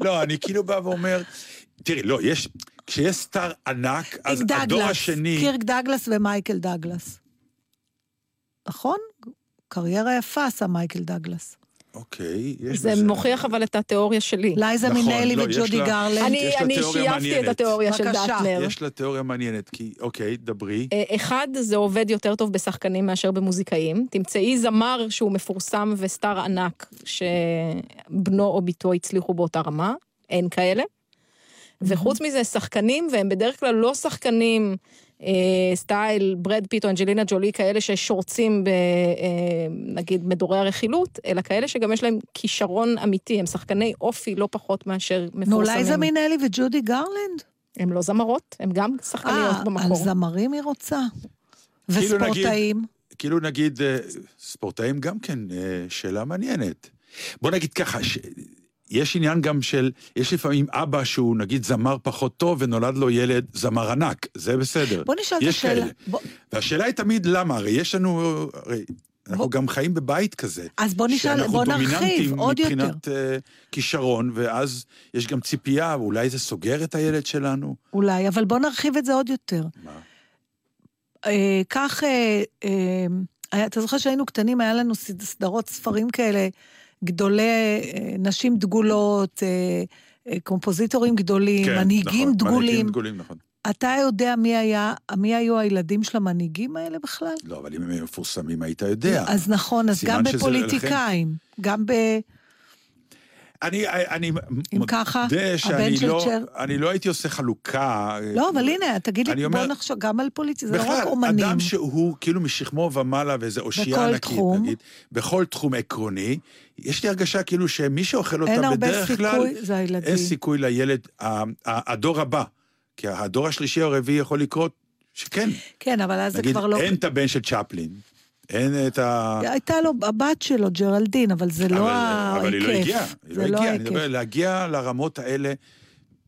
A: לא, אני כאילו בא ואומר, תראי, לא, יש, כשיש סטאר ענק, אז
B: קירק
A: הדור
B: דגלס,
A: השני...
B: קירק דגלס ומייקל דגלס. נכון? קריירה יפה עשה מייקל דגלס.
A: אוקיי, יש
D: זה
A: בזה-
D: מוכיח אבל את התיאוריה שלי.
B: לייזה
A: נכון,
B: מינלי
A: לא,
B: וג'ודי
A: לה-
B: גרלנד.
D: אני אני שייפתי את. התיאוריה של. דטנר.
A: יש לה תיאוריה מעניינת, כי, אוקיי, דברי.
D: אה, אחד, זה עובד יותר טוב בשחקנים מאשר במוזיקאים. תמצאי זמר שהוא מפורסם וסטאר ענק, שבנו או בתו הצליחו באותה רמה, אין כאלה. וחוץ מזה, שחקנים, והם בדרך כלל לא שחקנים אה, סטייל ברד פיט או אנג'לינה ג'ולי, כאלה ששורצים ב... אה, נגיד מדורי הרכילות, אלא כאלה שגם יש להם כישרון אמיתי, הם שחקני אופי לא פחות מאשר
B: נו,
D: מפורסמים.
B: לייזה מינלי וג'ודי גרלנד?
D: הם לא זמרות, הם גם שחקניות
B: אה, על
D: במקור.
B: זמרים היא רוצה.
A: כאילו נגיד-
B: וספורטאים.
A: כאילו נגיד, אה, ספורטאים גם כן, אה, שאלה מעניינת. בוא נגיד ככה, ש... יש עניין גם של, יש לפעמים אבא שהוא נגיד זמר פחות טוב ונולד לו ילד זמר ענק, זה בסדר.
B: בוא נשאל את השאלה. בוא-
A: והשאלה היא תמיד למה, הרי יש לנו, הרי אנחנו
B: בוא-
A: גם חיים בבית כזה.
B: אז בוא נשאל,
A: שאנחנו
B: בוא נרחיב
A: דומיננטים
B: עוד יותר.
A: מבחינת אה, כישרון, ואז יש גם ציפייה, אולי זה סוגר את הילד שלנו.
B: אולי, אבל בוא נרחיב את זה עוד יותר.
A: מה?
B: אה, כך, אה, היה- אתה זוכר שהיינו קטנים, היה לנו סד- סדרות ספרים כאלה, גדולי, אה, נשים דגולות, אה, אה, קומפוזיטורים גדולים,
A: כן,
B: מנהיגים
A: נכון,
B: דגולים.
A: מנהיגים דגולים, נכון.
B: אתה יודע מי היה, מי היו הילדים של המנהיגים האלה בכלל?
A: לא, אבל אם הם מפורסמים, היית יודע.
B: אז נכון, אז גם בפוליטיקאים, גם ב...
A: אני, אני
B: אם ככה,
A: מודה שאני לא,
B: צ'ר-
A: אני לא הייתי עושה חלוקה.
B: לא, אבל הנה, תגיד לי,
A: אומר-
B: בוא נחשוב גם על פוליטיקה, זה לא רק
A: בכלל,
B: אומנים.
A: אדם שהוא כאילו משכמו ומעלה ואיזה אושייה
B: בכל
A: ענקית,
B: תחום.
A: נגיד, בכל תחום עקרוני, יש לי הרגשה כאילו שמי שאוכל אותה בדרך
B: סיכוי,
A: כלל,
B: זה.
A: אין סיכוי לילד, הדור הבא. כי הדור השלישי או הרביעי יכול לקרות, שכן.
B: כן, אבל אז זה
A: נגיד,
B: כבר לא...
A: אין את הבן של צ'פלין, אין את ה...
B: הייתה לו, הבת שלו, ג'רלדין, אבל זה לא
A: אבל,
B: ההיקף.
A: אבל היא לא הגיעה, היא
B: זה
A: לא
B: לא
A: הגיעה, אני. מדבר, להגיע לרמות האלה,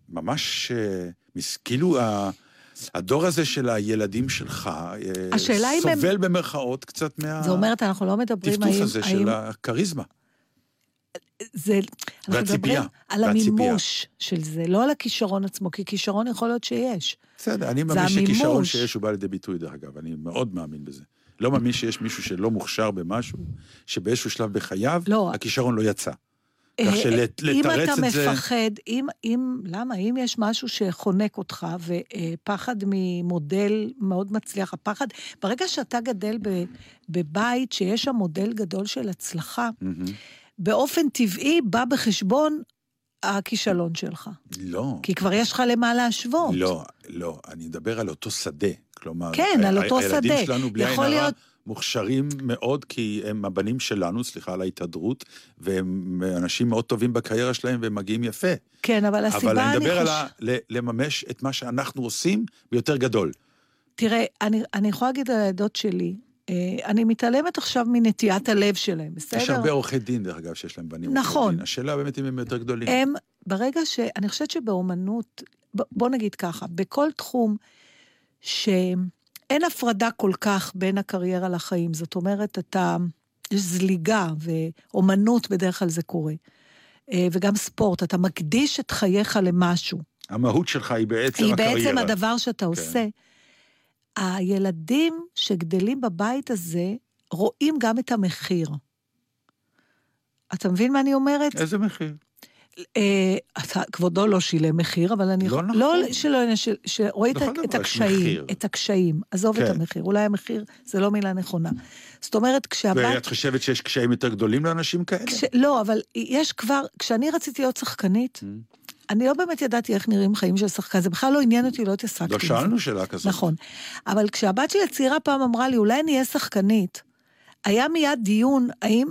A: ממש, אה, כאילו, הדור הזה של הילדים שלך, אה,
B: אם הם-
A: סובל במרכאות קצת מה...
B: זאת אומרת, אנחנו לא מדברים
A: הטפטוף
B: האם...
A: הזה
B: האם
A: של הכריזמה.
B: זה... אנחנו
A: והציפייה,
B: מדברים על
A: והציפייה.
B: המימוש של זה, לא על הכישרון עצמו, כי כישרון יכול להיות שיש.
A: בסדר, אני מאמין. שכישרון שיש הוא בא לידי ביטוי, דרך אגב, אני מאוד מאמין בזה. לא מאמין שיש מישהו שלא מוכשר במשהו, שבאיזשהו שלב בחייו,
B: לא.
A: הכישרון לא יצא.
B: אה,
A: כך שלתרץ
B: אם אתה
A: את זה...
B: מפחד, אם, אם, למה? אם יש משהו שחונק אותך, ופחד ממודל מאוד מצליח, הפחד, ברגע שאתה גדל ב, בבית שיש שם מודל גדול של הצלחה,
A: מהמם.
B: באופן טבעי בא בחשבון הכישלון שלך.
A: לא.
B: כי כבר יש לך למה להשוות.
A: לא, לא, אני מדבר על אותו שדה. כלומר,
B: כן,
A: ה-
B: על
A: ה-
B: אותו
A: הילדים
B: שדה.
A: שלנו, בלי עין הרע,
B: להיות-
A: מוכשרים מאוד, כי הם הבנים שלנו, סליחה על ההתהדרות, והם אנשים מאוד טובים בקריירה שלהם, והם מגיעים יפה.
B: כן, אבל הסיבה,
A: אבל אני מדבר על
B: חוש-
A: ה- ל- לממש את מה שאנחנו עושים ביותר גדול.
B: תראה, אני, אני יכולה להגיד על העדות שלי, אני מתעלמת עכשיו מנטיית הלב שלהם, בסדר?
A: יש הרבה עורכי דין, דרך אגב, שיש להם בנים
B: נכון.
A: השאלה באמת אם הם יותר גדולים.
B: הם, ברגע ש... אני חושבת שבאומנות, בוא נגיד ככה, בכל תחום שאין הפרדה כל כך בין הקריירה לחיים, זאת אומרת, אתה... יש זליגה, ואומנות בדרך כלל זה קורה. אה, וגם ספורט, אתה מקדיש את חייך למשהו.
A: המהות שלך היא בעצם
B: היא
A: הקריירה.
B: בעצם הדבר שאתה
A: כן.
B: עושה. הילדים שגדלים בבית הזה רואים גם את המחיר. אתה מבין מה אני אומרת?
A: איזה מחיר?
B: אה, אתה, כבודו לא שילם מחיר, אבל אני...
A: לא נכון.
B: לא שלא, ש- שרואה את,
A: דבר
B: את
A: יש
B: הקשיים,
A: מחיר.
B: את הקשיים. עזוב את
A: כן.
B: המחיר, אולי המחיר זה לא מילה נכונה. זאת אומרת, כשהבת...
A: ואת חושבת שיש קשיים יותר גדולים לאנשים כאלה?
B: כש... לא, אבל יש כבר, כשאני רציתי להיות שחקנית,
A: Mm.
B: אני לא באמת ידעתי איך נראים חיים של שחקן, זה בכלל לא עניין אותי, לא התעסקתי
A: לא. שאלנו שאלה כזאת.
B: נכון. אבל כשהבת שלי הצעירה פעם אמרה לי, אולי אני אהיה שחקנית, היה מיד דיון האם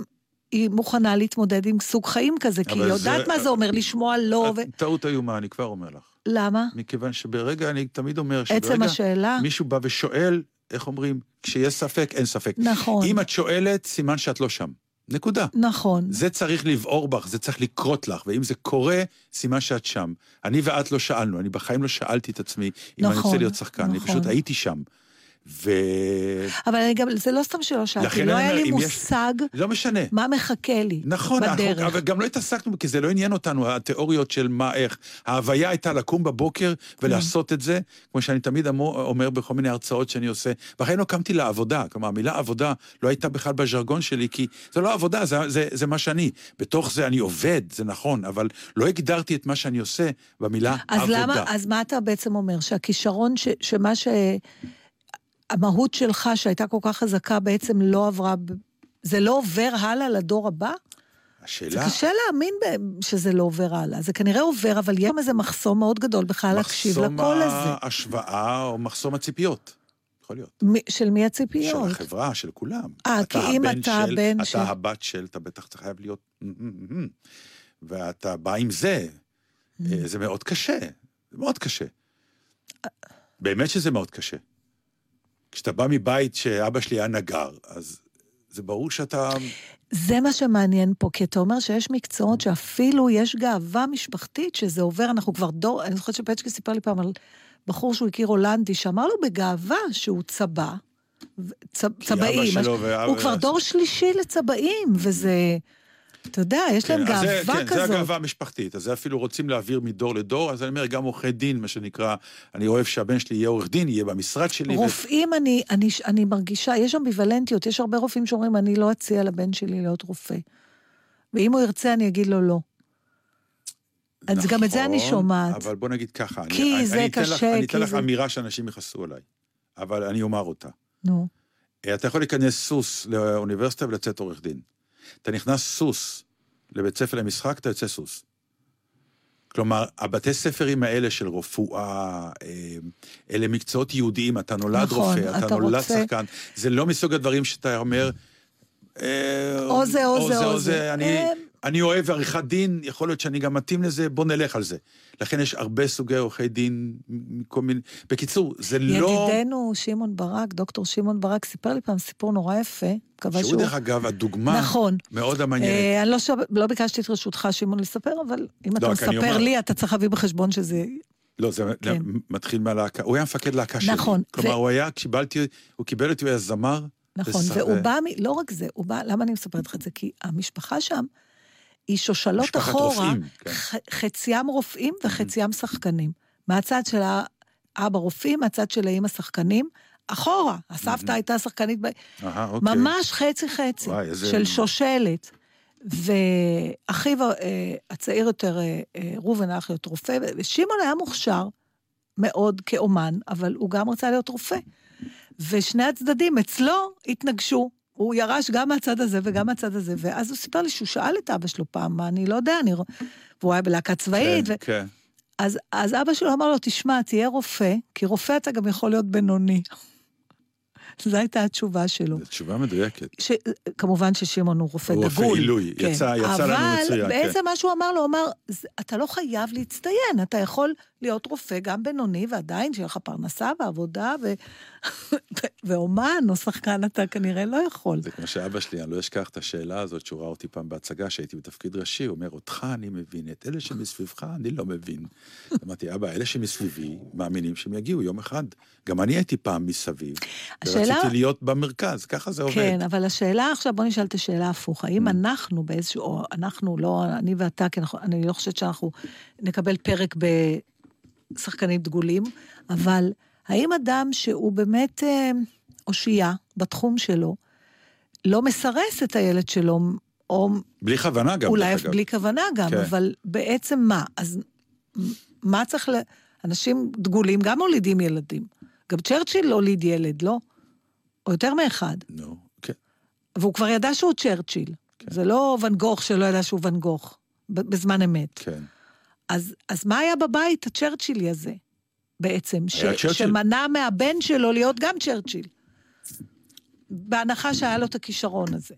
B: היא מוכנה להתמודד עם סוג חיים כזה, כי היא יודעת
A: זה-
B: מה זה אומר לשמוע לא, ו...
A: טעות איומה, אני כבר אומר לך.
B: למה?
A: מכיוון שברגע, אני תמיד אומר
B: עצם
A: שברגע
B: השאלה,
A: מישהו בא ושואל, איך אומרים, כשיש ספק, אין ספק.
B: נכון,
A: אם את שואלת, סימן שאת לא שם. נקודה.
B: נכון.
A: זה צריך לבעור בך, זה צריך לקרות לך, ואם זה קורה, סימן שאת שם. אני ואת לא שאלנו, אני בחיים לא שאלתי את עצמי אם אני
B: נכון,
A: רוצה להיות שחקן, אני
B: נכון.
A: פשוט הייתי שם. ו...
B: אבל אני גם, זה לא סתם שלא שאלתי, לא היה לי
A: אם יש-
B: מושג
A: לא משנה.
B: מה מחכה לי
A: נכון,
B: בדרך.
A: אנחנו, אבל גם לא התעסקנו, כי זה לא עניין אותנו, התיאוריות של מה, איך. ההוויה הייתה לקום בבוקר ולעשות את זה, כמו שאני תמיד אמור, אומר בכל מיני הרצאות שאני עושה. בחיים לא קמתי לעבודה, כלומר, המילה עבודה לא הייתה בכלל בז'רגון שלי, כי זה לא עבודה, זה, זה, זה מה שאני. בתוך זה אני עובד, זה נכון, אבל לא הגדרתי את מה שאני עושה במילה
B: אז
A: עבודה.
B: למה, אז מה אתה בעצם אומר? שהכישרון, ש, שמה ש... המהות שלך, שהייתה כל כך חזקה, בעצם לא עברה... זה לא עובר הלאה לדור הבא? זה
A: השאלה,
B: קשה להאמין שזה לא עובר הלאה. זה כנראה עובר, אבל יש איזה מחסום מאוד גדול בכלל להקשיב
A: מחסום
B: לקול הזה.
A: ההשוואה או מחסום הציפיות. יכול להיות.
B: מ- של מי
A: של
B: הציפיות?
A: החברה, של כולם.
B: אה, כי אם
A: הבן
B: אתה
A: של,
B: הבן של-
A: אתה הבת של, אתה בטח חייב להיות... ואתה בא עם זה.
B: Mm.
A: אה, זה מאוד קשה, זה מאוד קשה. באמת שזה מאוד קשה. כשאתה בא מבית שאבא שלי היה נגר, אז זה ברור שאתה...
B: זה מה שמעניין פה, כי אתה אומר שיש מקצועות שאפילו יש גאווה משפחתית שזה עובר, אנחנו כבר דור, אני זוכרת שפצ'קי סיפר לי פעם על בחור שהוא הכיר הולנדי, שאמר לו בגאווה שהוא צבא, ו- צ-
A: כי
B: צבאים,
A: אבא שלו ואבא-
B: הוא כבר דור שלישי לצבאים, וזה, אתה יודע, יש להם
A: כן, אז זה-
B: גאווה
A: כן, זה
B: כזאת.
A: הגאווה המשפחתית. אז זה אפילו רוצים להעביר מדור לדור, אז אני אומר, גם עורכי דין, מה שנקרא, אני אוהב שהבן שלי יהיה עורך דין, יהיה במשרד שלי. ו-
B: רופאים, אני, אני, אני מרגישה, יש אמביוולנטיות, יש הרבה רופאים שאומרים, אני לא אציע לבן שלי להיות רופא. ואם הוא ירצה, אני אגיד לו לא. אז גם את זה אני
A: נכון,
B: שומעת.
A: אבל בוא נגיד ככה.
B: כי
A: אני-
B: זה
A: אני אתן לך-
B: קשה,
A: אני אתן
B: כי
A: לך
B: זה-
A: אמירה שאנשים יכעסו עליי, אבל אני אומר אותה.
B: נו.
A: אתה יכול להיכנס סוס לאוניברסיטה ולצאת עורך דין. אתה נכנס סוס לבית ספר למשחק, אתה יוצא סוס. כלומר, הבתי ספרים האלה של רפואה, אה, אלה מקצועות יהודיים, אתה נולד
B: נכון,
A: רופא, אתה
B: אתה
A: נולד
B: רוצה-
A: שחקן, זה לא מסוג הדברים שאתה אומר... אה,
B: או זה, או זה, או זה.
A: אני,
B: אה,
A: אני אוהב עריכת דין, יכול להיות שאני גם מתאים לזה, בוא נלך על זה. לכן יש הרבה סוגי עורכי דין, מכל מיני... בקיצור, זה לא...
B: ידידנו שמעון ברק, דוקטור שמעון ברק, סיפר לי פעם סיפור נורא יפה,
A: שהוא
B: שהוא...
A: דרך אגב הדוגמה
B: נכון.
A: מאוד המעניינת.
B: אה, אני לא, שוב, לא ביקשתי את רשותך, שמעון, לספר, אבל אם אתה
A: רק אני
B: מספר
A: אומר-
B: לי, אתה צריך להביא בחשבון שזה...
A: לא, זה
B: כן.
A: מתחיל מהלהקה, הוא היה מפקד להקה שלי.
B: נכון,
A: כלומר,
B: ו-
A: הוא היה, קיבלתי, הוא קיבל אותי, הוא היה זמר.
B: נכון,
A: וס-
B: והוא בא, מ- לא רק זה, הוא בא, למה אני מספרת לך את זה? כי המשפחה שם היא שושלות אחורה,
A: רופאים, כן.
B: ח- חציים רופאים וחציים שחקנים. מהצד של האבא רופאים, מהצד של האמא שחקנים, אחורה. הסבתא הייתה שחקנית, ב...
A: אהה, אוקיי.
B: ממש חצי-חצי, של שושלת. ואחיו אה, הצעיר יותר, אה, אה, ראובן, היה להיות רופא, ושמעון היה מוכשר מאוד כאומן, אבל הוא גם רצה להיות רופא. ושני הצדדים אצלו התנגשו. הוא ירש גם מהצד הזה וגם מהצד הזה, ואז הוא סיפר לי שהוא שאל את אבא שלו פעם, מה, אני לא יודע, אני... רוא-" והוא היה בלהקה צבאית,
A: כן,
B: ו...
A: כן.
B: אז, אז אבא שלו אמר לו, תשמע, תהיה רופא, כי רופא אתה גם יכול להיות בינוני. *laughs* זו הייתה התשובה שלו.
A: תשובה מדויקת.
B: ש... כמובן ששמעון הוא רופא
A: הוא
B: דגול.
A: רופא עילוי, יצא- יצא לנו מצוין,
B: אבל
A: כן.
B: בעצם מה שהוא אמר לו, הוא אמר, "זה- אתה לא חייב להצטיין, אתה יכול להיות רופא גם בינוני, ועדיין שיהיה לך פרנסה ועבודה, ו... *laughs* ואומן או שחקן אתה כנראה לא יכול.
A: זה כמו שאבא שלי, אני לא אשכח את השאלה הזאת שהוא ראה אותי פעם בהצגה, שהייתי בתפקיד ראשי, הוא אומר, אותך אני מבין, את אלה שמסביבך אני לא מבין. *laughs* אמרתי, אבא, אלה שמסביבי מאמינים שהם יגיעו יום אחד. גם אני הייתי פעם מסביב,
B: השאלה-
A: ורציתי להיות במרכז, ככה זה עובד.
B: כן, אבל השאלה עכשיו, בוא נשאל את השאלה ההפוך. האם אנחנו באיזשהו, או אנחנו, לא אני ואתה, כי אנחנו, אני לא חושבת שאנחנו נקבל פרק בשחקנים דגולים, אבל האם אדם שהוא באמת אה, אושייה בתחום שלו, לא מסרס את הילד שלו, או
A: בלי כוונה גם,
B: אולי
A: אגב.
B: בלי כוונה גם,
A: כן.
B: אבל בעצם מה? אז מה צריך ל... אנשים דגולים גם מולידים ילדים. גם צ'רצ'יל הוליד ילד, לא? או יותר מאחד.
A: נו, כן.
B: והוא כבר ידע שהוא צ'רצ'יל.
A: כן.
B: זה לא ואן גוך שלא ידע שהוא ואן גוך, בזמן אמת.
A: כן.
B: אז, אז מה היה בבית הצ'רצ'ילי הזה, בעצם? ש,
A: צ'רצ'יל.
B: שמנע מהבן שלו להיות גם צ'רצ'יל. בהנחה שהיה לו את הכישרון הזה,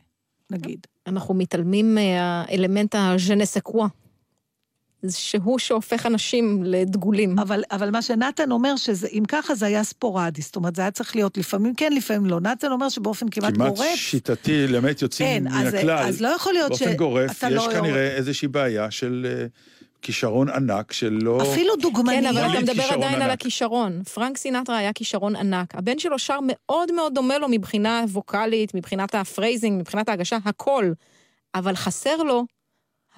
B: נגיד.
D: אנחנו מתעלמים מהאלמנט הז'נסקווה. שהוא שהופך אנשים לדגולים.
B: אבל, אבל מה שנתן אומר, שאם ככה זה היה ספורדי, זאת אומרת, זה היה צריך להיות לפעמים כן, לפעמים לא. נתן אומר שבאופן כמעט,
A: כמעט
B: גורף,
A: שיטתי, באמת יוצאים
B: אין,
A: מן
B: אז-
A: הכלל.
B: אז לא יכול להיות
A: באופן
B: ש-
A: גורף,
B: אתה
A: יש
B: לא-
A: כנראה איזושהי בעיה של... אה, כישרון ענק שלא...
B: אפילו
D: כן,
B: דוגמניות.
D: אבל אתה
A: וליד
D: מדבר עדיין על
A: ענק.
D: הכישרון. פרנק סינטרה היה כישרון ענק. הבן שלו שר מאוד מאוד דומה לו מבחינה ווקאלית, מבחינת ה phrasing, מבחינת ההגשה, הכל. אבל חסר לו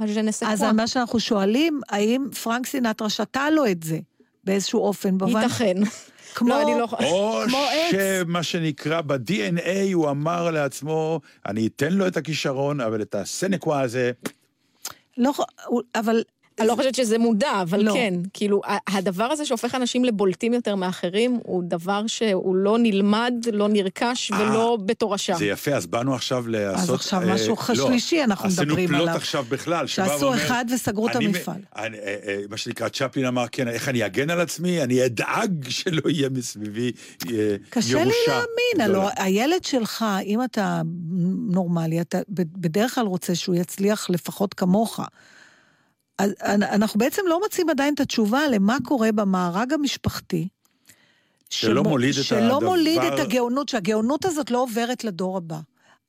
D: הז'נסקווה.
B: אז על מה שאנחנו שואלים, האם פרנק סינטרה שתל לו את זה באיזשהו אופן? במובן-
D: ייתכן. *laughs*
B: כמו...
D: לא, אני לא...
A: או
B: כמו.
A: שמה שנקרא ב-DNA הוא אמר לעצמו, אני אתן לו את הכישרון, אבל את ה sais quoi הזה,
B: לא, אבל
D: אני לא חושבת שזה מודע, אבל
B: לא.
D: כן. כאילו, הדבר הזה שהופך אנשים לבולטים יותר מאחרים, הוא דבר שהוא לא נלמד, לא נרכש
A: אה,
D: ולא בתורשה.
A: זה יפה, אז באנו עכשיו לעשות...
B: עכשיו
A: אה,
B: משהו
A: לא,
B: שלישי אנחנו מדברים
A: עשינו
B: עליו.
A: פלוט עכשיו בכלל, שבא
B: שעשו
A: ואומר,
B: אחד וסגרו את המפעל.
A: אני, אה, אה, מה שנקרא, צ'פלין אמר, כן, איך אני אגן על עצמי? אני אדאג *laughs* שלא יהיה מסביבי אה, ירושה.
B: קשה לי להאמין. הלוא הילד שלך, אם אתה נורמלי, אתה בדרך כלל רוצה שהוא יצליח לפחות כמוך. אז אנחנו בעצם לא מוצאים עדיין את התשובה למה קורה במארג המשפחתי.
A: שלא
B: שמו-
A: מוליד את
B: שלא
A: הדבר-
B: מוליד את הגאונות, שהגאונות הזאת לא עוברת לדור הבא.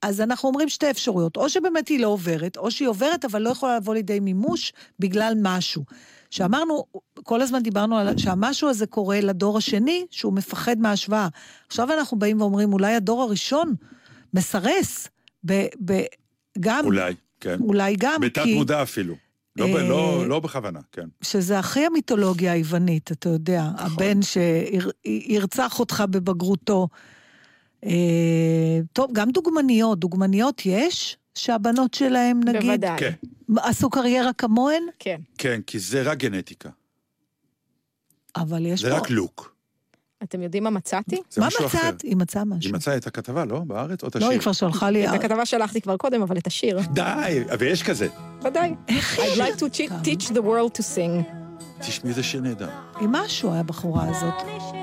B: אז אנחנו אומרים שתי אפשרויות, או שבאמת היא לא עוברת, או שהיא עוברת אבל לא יכולה לבוא לידי מימוש בגלל משהו. שאמרנו, כל הזמן דיברנו על שהמשהו הזה קורה לדור השני, שהוא מפחד מההשוואה. עכשיו אנחנו באים ואומרים, אולי הדור הראשון מסרס, ב, ב, גם,
A: אולי, כן.
B: אולי גם,
A: בתת
B: כי
A: מודע אפילו. לא, ב-
B: אה,
A: לא, לא בכוונה, כן.
B: שזה הכי המיתולוגיה היוונית, אתה יודע,
A: נכון.
B: הבן שירצח אותך בבגרותו. אה, טוב, גם דוגמניות, דוגמניות יש? שהבנות שלהם, נגיד,
D: בוודאי.
A: כן,
B: עשו קריירה כמוהן?
D: כן.
A: כן, כי זה רק גנטיקה.
B: אבל יש
A: זה
B: פה...
A: רק לוק.
D: אתם יודעים מה מצאתי?
B: מה. מצאת? היא מצאה משהו.
A: היא מצאה את הכתבה, לא? בארץ? או את
B: לא,
A: השיר?
B: היא כבר שלחה לי...
D: את הכתבה שלחתי כבר קודם, אבל את השיר.
A: די, ויש כזה.
D: ודאי.
B: איך
D: I'd
B: היא...
D: like to te- teach the world to sing.
A: תשמעי, זה שיר נהדר.
B: היא משהו, הבחורה הזאת.
G: Furnish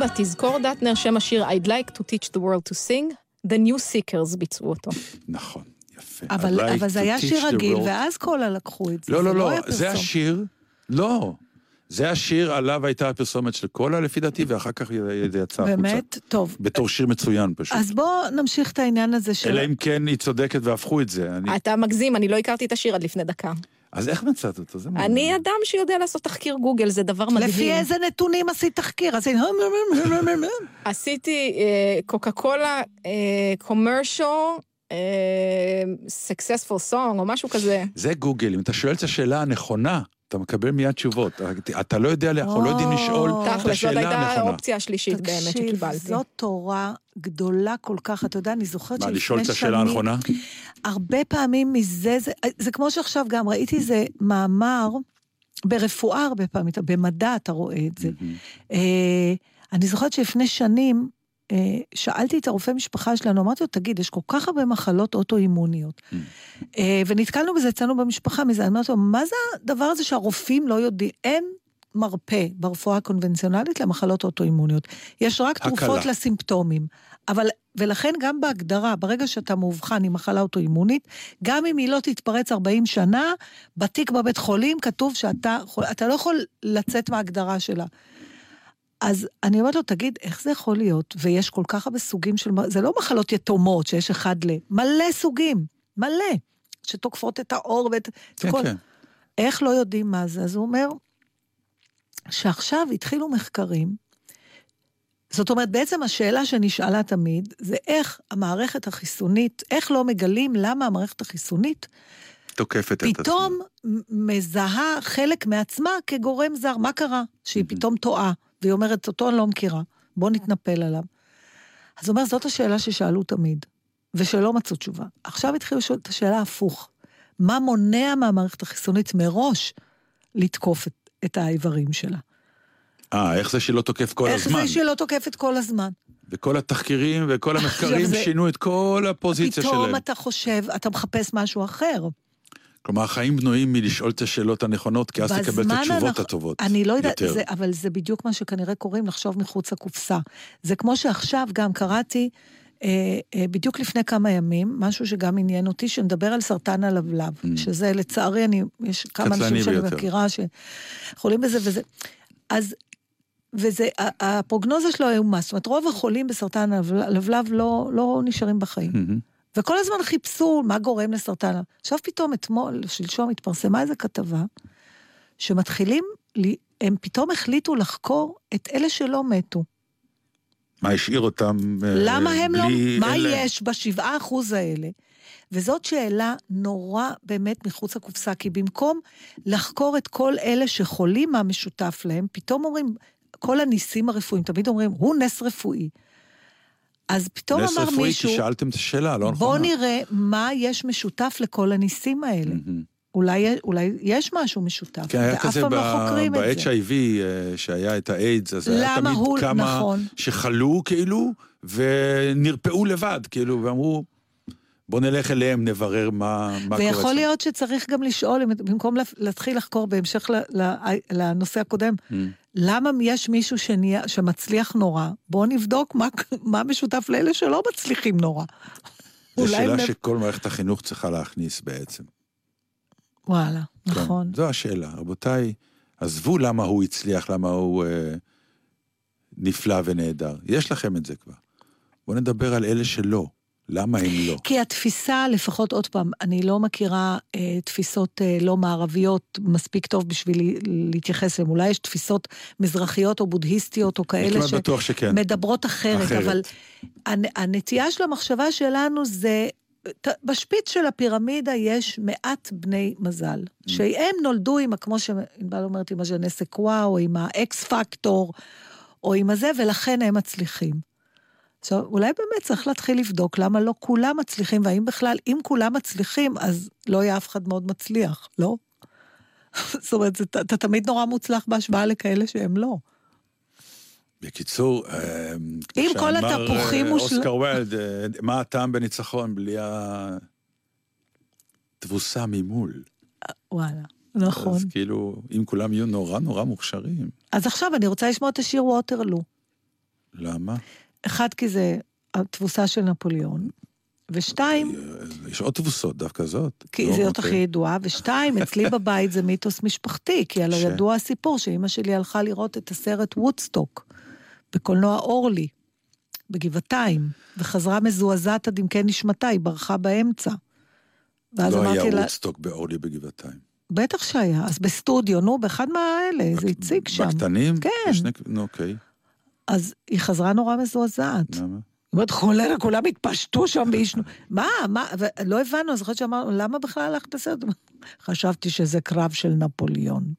D: להבא תזכור דטנר שם השיר I'd like to teach the world to sing, The New Seekers ביצעו אותו.
A: נכון, יפה.
B: אבל,
A: like
B: אבל זה היה שיר רגיל,
A: world-
B: ואז קולה לקחו את זה.
A: לא, לא, לא,
B: היה
A: זה. השיר, לא. זה השיר עליו הייתה הפרסומת של קולה, לפי דעתי, ואחר כך זה יצא החוצה.
B: באמת? טוב.
A: בתור שיר מצוין פשוט.
B: אז בואו נמשיך את העניין הזה של...
A: אלא אם כן היא צודקת והפכו את זה. אני-
D: אתה מגזים, אני לא הכרתי את השיר עד לפני דקה.
A: אז איך מצאת אותו? זה מעניין.
D: אני אדם שיודע לעשות תחקיר גוגל, זה דבר מדהים.
B: לפי איזה נתונים עשית תחקיר? עשית... *laughs*
D: עשיתי קוקה קולה קומרשל successful song או משהו כזה.
A: זה גוגל, אם אתה שואל את השאלה הנכונה, אתה מקבל מיד תשובות. אתה לא יודע, אנחנו לא יודעים לשאול
B: או,
A: את
D: תכל'ס, זאת
A: השאלה
D: הייתה
A: הנכונה.
D: האופציה השלישית באמת
B: תקשיב,
D: שקיבלתי.
B: זאת תורה גדולה כל כך. אתה יודע, אני זוכרת
A: מה,
B: שלפני
A: לשאול
B: שנים...
A: את השאלה הנכונה?
B: הרבה פעמים מזה, זה, זה כמו שעכשיו גם ראיתי איזה מאמר, ברפואה הרבה פעמים, במדע אתה רואה את זה. אה, אני זוכרת שלפני שנים, שאלתי את הרופא משפחה שלנו, אמרתי לו, תגיד, יש כל כך הרבה מחלות אוטואימוניות. אה, ונתקלנו בזה אצלנו במשפחה, מזה, אני אומרת לו, מה זה הדבר הזה שהרופאים לא יודעים? אין מרפא ברפואה הקונבנציונלית למחלות אוטואימוניות. יש רק
A: הקלה.
B: תרופות לסימפטומים. אבל, ולכן גם בהגדרה, ברגע שאתה מאובחן עם מחלה אוטואימונית, גם אם היא לא תתפרץ 40 שנה, בתיק בבית חולים כתוב שאתה אתה לא יכול לצאת מההגדרה שלה. אז אני אומרת לו, תגיד, איך זה יכול להיות? ויש כל כך הרבה סוגים של... זה לא מחלות יתומות שיש אחד ל... מלא סוגים, מלא, שתוקפות את העור ואת... את
A: כן,
B: כל...
A: כן.
B: איך לא יודעים מה זה? אז הוא אומר שעכשיו התחילו מחקרים, זאת אומרת, בעצם השאלה שנשאלה תמיד, זה איך המערכת החיסונית, איך לא מגלים למה המערכת החיסונית
A: תוקפת את עצמה.
B: פתאום מזהה חלק מעצמה כגורם זר. מה קרה? שהיא פתאום טועה, והיא אומרת, אותו אני לא מכירה, בוא נתנפל עליו. אז הוא אומר, זאת השאלה ששאלו תמיד, ושלא מצאו תשובה. עכשיו התחילו לשאול את השאלה ההפוך. מה מונע מהמערכת החיסונית מראש לתקוף את, את האיברים שלה?
A: אה, איך זה שלא תוקף כל
B: איך
A: הזמן?
B: זה שלא תוקפת כל הזמן?
A: וכל התחקירים וכל המחקרים
B: זה-
A: שינו את כל הפוזיציה
B: פתאום
A: שלהם.
B: אתה חושב, אתה מחפש משהו אחר.
A: כלומר, החיים בנויים מלשאול את השאלות הנכונות, כי אז תקבל את התשובות
B: הנכ-
A: הטובות.
B: אני לא יודעת, אבל זה בדיוק מה שכנראה קוראים לחשוב מחוץ לקופסה. זה כמו שעכשיו גם קראתי, אה, אה, בדיוק לפני כמה ימים, משהו שגם עניין אותי, שמדבר על סרטן הלבלב,
A: Mm.
B: שזה לצערי, אני, יש כמה אנשים שאני
A: ביותר.
B: מכירה שחולים בזה וזה. אז, וזה, הפרוגנוזה שלו איומה, זאת אומרת, רוב החולים בסרטן הלבלב לא, לא נשארים בחיים.
A: מהמם.
B: וכל הזמן חיפשו מה גורם לסרטן. עכשיו פתאום אתמול, שלשום, התפרסמה איזו כתבה, שמתחילים, הם פתאום החליטו לחקור את אלה שלא מתו.
A: מה השאיר אותם אה,
B: למה הם לא...
A: בלי...
B: מה
A: אין להם?
B: יש בשבעה אחוז האלה? וזאת שאלה נורא באמת מחוץ לקופסה, כי במקום לחקור את כל אלה שחולים, מה משותף להם, פתאום אומרים, כל הניסים הרפואיים, תמיד אומרים, הוא נס רפואי. אז פתאום
A: נס
B: אמר
A: רפואי,
B: מישהו,
A: כי שאלתם את השאלה, לא
B: בוא
A: נכונה.
B: נראה מה יש משותף לכל הניסים האלה. אולי, אולי יש משהו משותף,
A: כן, היה כזה
B: לא את זה.
A: ב-HIV, אה, שהיה את האיידס, אז היה תמיד
B: הוא-
A: כמה
B: נכון.
A: שחלו, כאילו, ונרפאו לבד, כאילו, ואמרו, בוא נלך אליהם, נברר מה מה קורה
B: ויכול. להיות שצריך גם לשאול, במקום לה- להתחיל לחקור בהמשך לנושא הקודם,
A: Mm.
B: למה יש מישהו שנהיה, שמצליח נורא? בואו נבדוק מה, מה משותף לאלה שלא מצליחים נורא. *laughs*
A: זו שאלה
B: הם-
A: שכל מערכת החינוך צריכה להכניס בעצם.
B: וואלה,
A: כן,
B: נכון.
A: זו השאלה. רבותיי, עזבו למה הוא הצליח, למה הוא אה, נפלא ונהדר. יש לכם את זה כבר. בואו נדבר על אלה שלא. למה הם לא?
B: כי התפיסה, לפחות עוד פעם, אני לא מכירה אה, תפיסות אה, לא מערביות מספיק טוב בשביל להתייחס אליהן. אולי יש תפיסות מזרחיות או בודהיסטיות או כאלה. שמדברות אחרת,
A: אחרת.
B: אבל הנ, הנטייה של המחשבה שלנו זה, בשפיץ של הפירמידה יש מעט בני מזל,
A: Mm.
B: שהם נולדו עם, כמו שענבל אומרת, עם הז'נסקווה, או עם האקס פקטור, או עם הזה, ולכן הם מצליחים. עכשיו, אולי באמת צריך להתחיל לבדוק למה לא כולם מצליחים, והאם בכלל, אם כולם מצליחים, אז לא יהיה אף אחד מאוד מצליח, לא? *laughs* זאת אומרת, זה- אתה תמיד נורא מוצלח בהשוואה לכאלה שהם לא.
A: בקיצור, אה,
B: עם כל התפוחים
A: אה,
B: מושל-
A: אוסקר ויילד, אה, מה הטעם בניצחון בלי התבוסה ממול?
B: וואלה, נכון.
A: אז כאילו, אם כולם יהיו נורא נורא מוכשרים,
B: אז עכשיו אני רוצה לשמוע את השיר ווטרלו.
A: למה?
B: אחד, כי זה התבוסה של נפוליאון, ושתיים,
A: יש עוד תבוסות, דווקא זאת.
B: כי
A: לא,
B: זאת. הכי ידועה, ושתיים, אצלי *laughs* בבית זה מיתוס משפחתי, כי הלוא
A: ש-
B: ידוע הסיפור שאימא שלי הלכה לראות את הסרט וודסטוק, בקולנוע אורלי, בגבעתיים, וחזרה מזועזעת עד עמקי נשמתה, היא ברחה באמצע. ואז
A: לא היה
B: לה,
A: וודסטוק באורלי בגבעתיים.
B: בטח שהיה, אז בסטודיו, נו, באחד מהאלה, זה הציג שם.
A: בקטנים?
B: כן.
A: בשני- נו, אוקיי,
B: אז היא חזרה נורא מזועזעת.
A: למה?
G: היא אומרת, חולרה, כולם התפשטו שם ועישנו. מה, מה, ולא הבנו, אז אחרי שאמרנו, למה בכלל הלכת לסרט? *laughs* חשבתי שזה קרב של נפוליאון.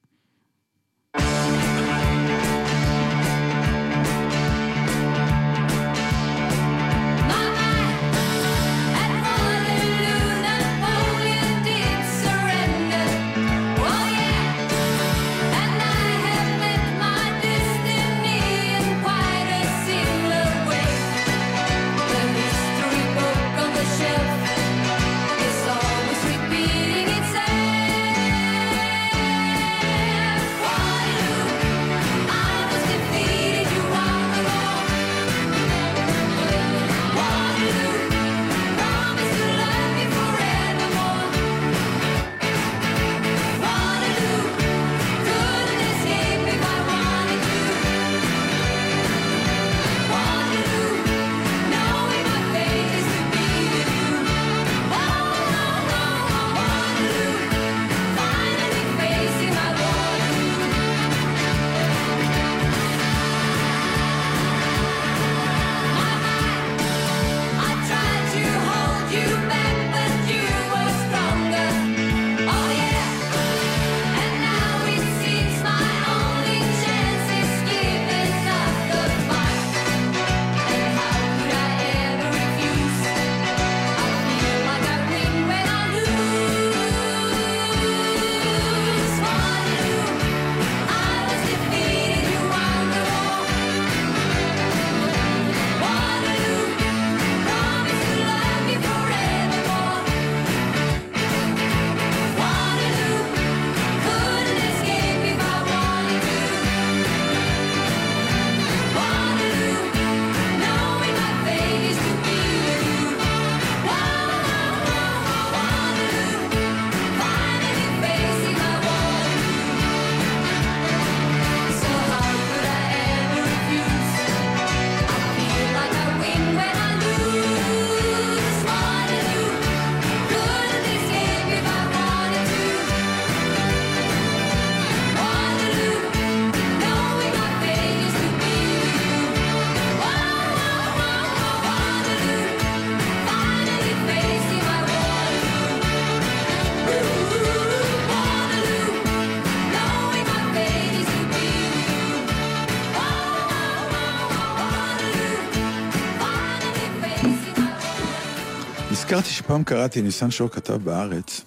A: שפעם קראתי, ניסן שור כתב בארץ,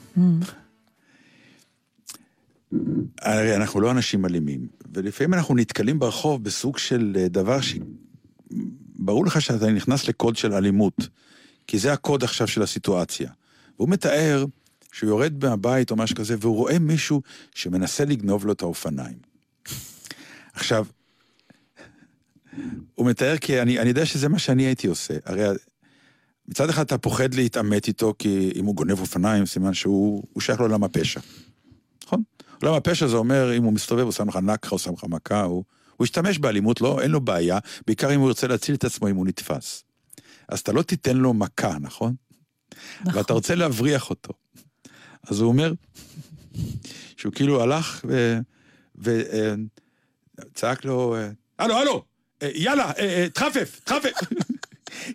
A: הרי אנחנו לא אנשים אלימים, ולפעמים אנחנו נתקלים ברחוב בסוג של אה, דבר שברור לך שאתה נכנס לקוד של אלימות, כי זה הקוד עכשיו של הסיטואציה. והוא מתאר שהוא יורד מהבית או משהו כזה, והוא רואה מישהו שמנסה לגנוב לו את האופניים. עכשיו, הוא מתאר כי אני, אני יודע שזה מה שאני הייתי עושה. הרי מצד אחד אתה פוחד להתעמת איתו, כי אם הוא גונב אופניים, סימן שהוא הוא שייך לעולם הפשע. נכון? עולם הפשע זה אומר, אם הוא מסתובב, הוא שם לך נקחה, הוא שם לך מכה, הוא, הוא ישתמש באלימות, לא, אין לו בעיה, בעיקר אם הוא ירצה להציל את עצמו אם הוא נתפס. אז אתה לא תיתן לו מכה, נכון?
G: נכון.
A: ואתה רוצה להבריח אותו. אז הוא אומר שהוא כאילו הלך וצעק לו, אה, הלו, הלו, אה, יאללה, אה, אה, תחפף, תחפף.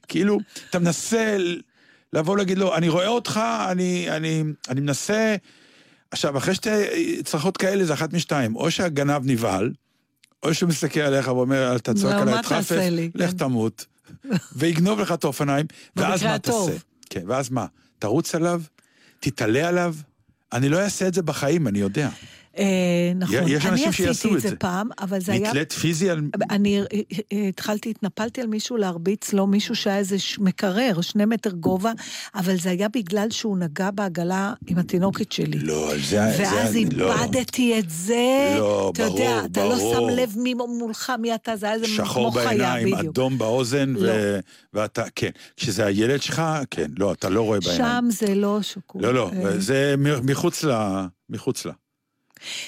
A: כאילו, אתה מנסה לבוא להגיד לו, אני רואה אותך, אני, אני, אני מנסה... עכשיו, אחרי שתי צרחות כאלה זה אחת משתיים, או שהגנב נבהל, או שהוא מסתכל עליך ואומר, אתה צועק
G: לא,
A: עליי, תחפף,
G: לי?"
A: לך
G: כן.
A: תמות, ויגנוב לך את האופניים, *laughs* ואז מה. תעשה? כן, ואז מה? תרוץ עליו? תתעלה עליו? אני לא אעשה את זה בחיים, אני יודע.
G: אה, נכון.
A: יש
G: אני עשיתי
A: את
G: זה. פעם, אבל זה היה...
A: נתלית פיזי על...
G: אני אה, אה, התחלתי, התנפלתי על מישהו להרביץ לו, מישהו שהיה איזה מקרר, שני מטר גובה, אבל זה היה בגלל שהוא נגע בעגלה עם התינוקת שלי.
A: לא, זה... זה-
G: ואז
A: לא.
G: איבדתי את זה.
A: לא,
G: אתה יודע,
A: ברור,
G: אתה לא
A: ברור.
G: שם לב מי מולך, מי אתה, זה היה איזה כמו
A: שחור
G: חיה,
A: בעיניים,
G: בדיוק.
A: אדום באוזן,
G: לא.
A: ו... ואתה, כן. כשזה הילד שלך, כן, לא, אתה לא רואה בעיניים.
G: שם זה לא שקול.
A: לא, לא, זה מחוץ ל... מחוץ לה.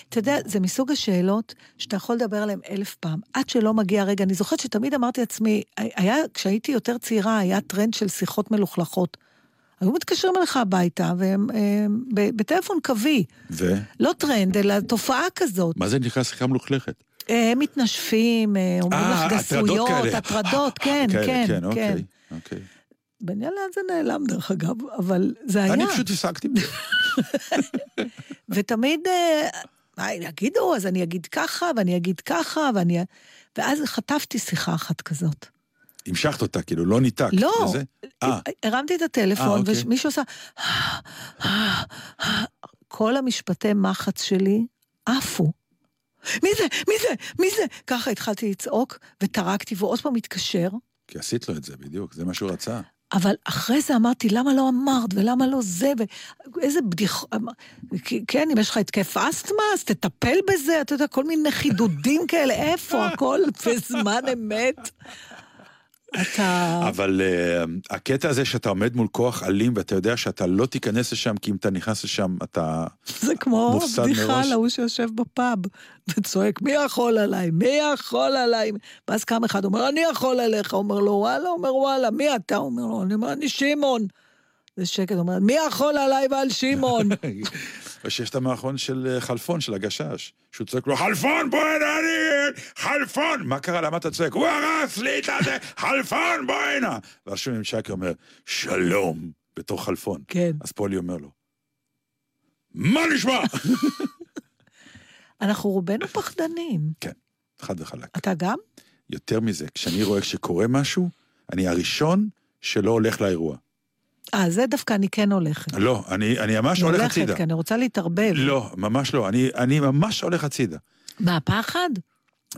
G: אתה יודע, זה מסוג השאלות שאתה יכול לדבר עליהן אלף פעם, עד שלא מגיע הרגע. אני זוכרת שתמיד אמרתי לעצמי, היה, כשהייתי יותר צעירה, היה טרנד של שיחות מלוכלכות. היו מתקשרים אליך הביתה, והם הם, ב- בטלפון קווי.
A: ו?
G: לא טרנד, אלא תופעה כזאת.
A: מה זה נקרא שיחה מלוכלכת?
G: הם מתנשפים, אה, אומרים
A: אה,
G: לך גסויות. הטרדות, כן, כן,
A: כן,
G: כן.
A: אוקיי. אוקיי.
B: מעניין לאן זה נעלם דרך אגב, אבל זה היה.
A: אני פשוט בזה. *laughs*
B: ותמיד, אה, מה יגידו, אז אני אגיד ככה, ואני אגיד ככה, ואני... ואז חטפתי שיחה אחת כזאת.
A: המשכת אותה, כאילו, לא ניתקת.
B: לא,
A: וזה? אה,
B: הרמתי את
A: אה,
B: הטלפון,
A: אוקיי.
B: ומישהו עשה... כל המשפטי מחץ שלי עפו. מי זה? מי זה? מי זה? ככה התחלתי לצעוק, וטרקתי, והוא עוד פעם התקשר,
A: כי עשית לו את זה, בדיוק, זה מה שהוא רצה.
B: אבל אחרי זה אמרתי, למה לא אמרת, ולמה לא זה, ואיזה בדיחה... כן, אם יש לך התקף אסתמה, אז תטפל בזה, אתה יודע, כל מיני חידודים כאלה, איפה הכל? *laughs* בזמן אמת? אתה...
A: אבל uh, הקטע הזה שאתה עומד מול כוח אלים ואתה יודע שאתה לא תיכנס לשם, כי אם אתה נכנס לשם אתה... *laughs*
B: זה כמו בדיחה. על ההוא שיושב בפאב וצועק, מי יכול עליי? מי יכול עליי? ואז קם אחד, אומר, אני יכול עליך. אומר לו, וואלה, אומר, וואלה, מי אתה? אומר לו, אני אני שמעון. זה שקט, אומר, מי יכול עליי ועל שמעון? *laughs*
A: או שיש את המערכון של אה, חלפון, של הגשש, שהוא צועק לו, חלפון, בוא הנה, אני... חלפון! מה קרה? למה אתה צועק? הוא הרס לי את הזה! חלפון, בוא הנה! ואז שייקי אומר, שלום, בתור חלפון.
B: כן.
A: אז פולי אומר לו, מה נשמע? *laughs*
B: אנחנו רובנו פחדנים.
A: כן, חד וחלק.
B: אתה גם?
A: יותר מזה, כשאני רואה שקורה משהו, אני הראשון שלא הולך לאירוע.
B: אה, זה דווקא אני כן הולכת.
A: לא, אני, אני ממש
B: אני
A: הולך
B: הולכת,
A: הצידה.
B: כי אני רוצה להתערבב.
A: לא, ממש לא, אני, אני ממש הולך הצידה.
B: מהפחד?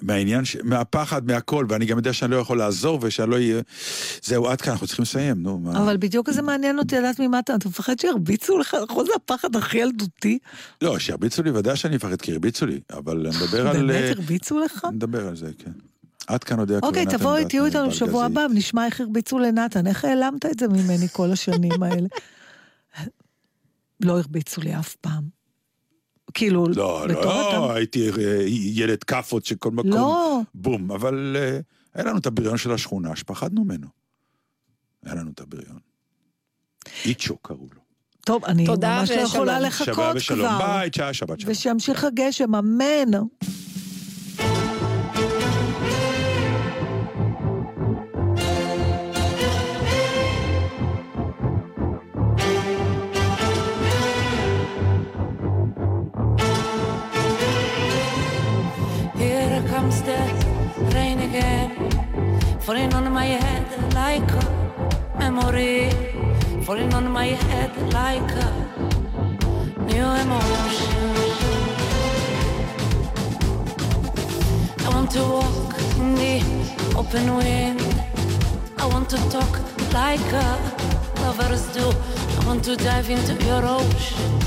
A: מהעניין, ש... מהפחד, מהכל, ואני גם יודע שאני לא יכול לעזור ושאני לא אהיה... זהו, עד כאן, אנחנו צריכים לסיים, נו, מה...
B: אבל בדיוק זה מעניין אותי לדעת ממה אתה, אתה מפחד שירביצו לך, נכון זה הפחד הכי ילדותי?
A: לא, שירביצו לי, ודאי שאני מפחד, כי הרביצו לי, אבל אני מדבר על...
B: באמת
A: אה,
B: הרביצו לך?
A: אני מדבר על זה, כן. עד כאן הודיע
B: אוקיי,
A: נתן
B: תבואי,
A: דטנר,
B: תהיו איתנו. בשבוע הבא, נשמע איך הרביצו לנתן. איך העלמת את זה ממני כל השנים האלה? לא הרביצו לי אף פעם. כאילו,
A: לא,
B: בתור
A: לא,
B: אדם-
A: הייתי אה, ילד כאפות שכל מקום,
B: לא.
A: בום, אבל אה, היה לנו את הבריון של השכונה שפחדנו ממנו. היה לנו את הבריון. איצ'ו קראו לו.
B: טוב, אני
D: תודה
B: ממש לא
D: ושלום.
B: יכולה לחכות
A: ושלום,
B: כבר.
A: ביי, צ'אה, שבת שלום.
B: ושימשיך הגשם, אמן.
H: Falling on my head like a memory, falling on my head like a new emotion. I want to walk in the open wind. I want to talk like a lovers do. I want to dive into your ocean,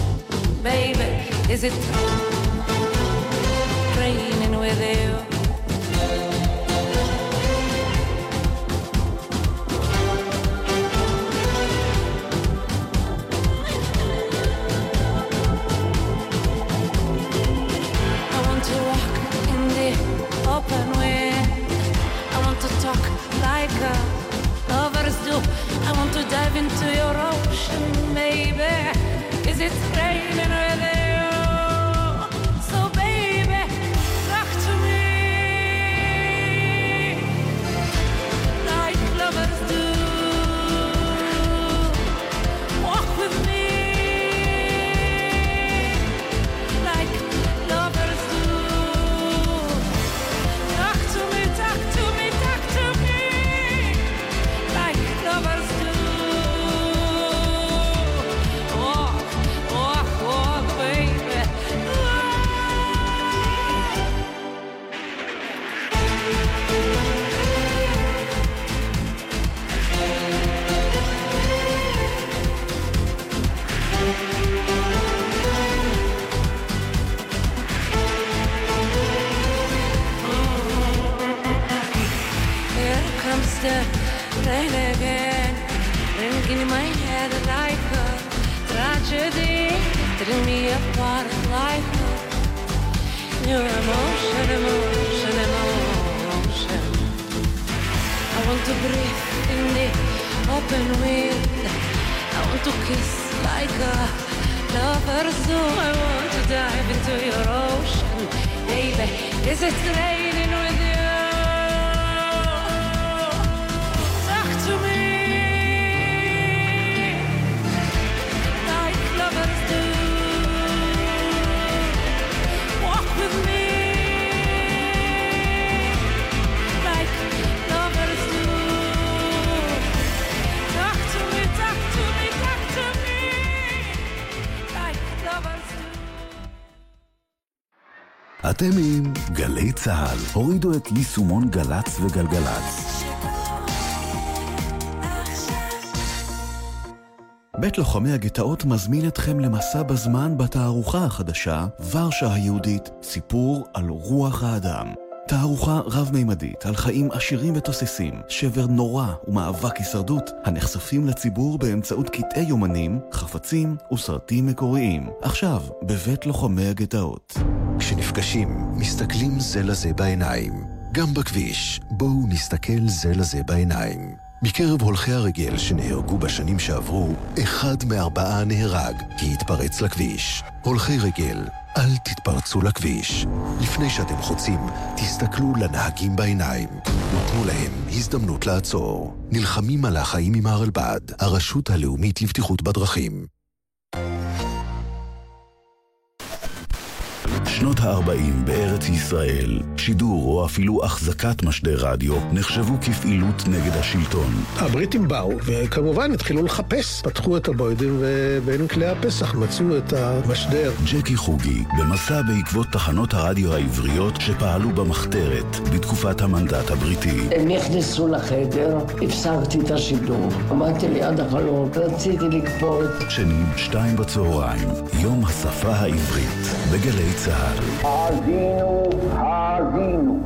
H: baby. Is it raining with you? Tearing me apart like new emotion, emotion, emotion. I want to breathe in the open wind. I want to kiss like a lovers do. I want to dive into your ocean, baby. Is it raining with you?
I: אתם עם גלי צה"ל. הורידו את יישומון גל"צ וגלגלצ. בית לוחמי הגטאות מזמין אתכם למסע בזמן בתערוכה החדשה, ורשה היהודית, סיפור על רוח האדם. תערוכה רב-מימדית על חיים עשירים ותוססים, שבר נורא ומאבק הישרדות, הנחשפים לציבור באמצעות קטעי יומנים, חפצים וסרטים מקוריים. עכשיו, בבית לוחמי הגטאות.
J: כשנפגשים, מסתכלים זה לזה בעיניים. גם בכביש, בואו נסתכל זה לזה בעיניים. מקרב הולכי הרגל שנהרגו בשנים שעברו, אחד מארבעה נהרג כי התפרץ לכביש. הולכי רגל, אל תתפרצו לכביש. לפני שאתם חוצים, תסתכלו לנהגים בעיניים. ותנו להם הזדמנות לעצור. נלחמים על החיים עם הרלב"ד, הרשות הלאומית לבטיחות בדרכים.
I: שנות ה-40 בארץ ישראל, שידור או אפילו החזקת משדר רדיו נחשבו כפעילות נגד השלטון.
K: הבריטים באו, וכמובן התחילו לחפש. פתחו את הבוידים, ובין כלי הפסח מצאו את המשדר.
I: ג'קי חוגי, במסע בעקבות תחנות הרדיו העבריות שפעלו במחתרת בתקופת המנדט הבריטי.
L: הם נכנסו לחדר, הפסקתי את השידור. עמדתי ליד החלון, רציתי לקפוץ.
I: שני, שתיים בצהריים, יום השפה העברית, בגלי צה"ל.
L: האזינו, האזינו.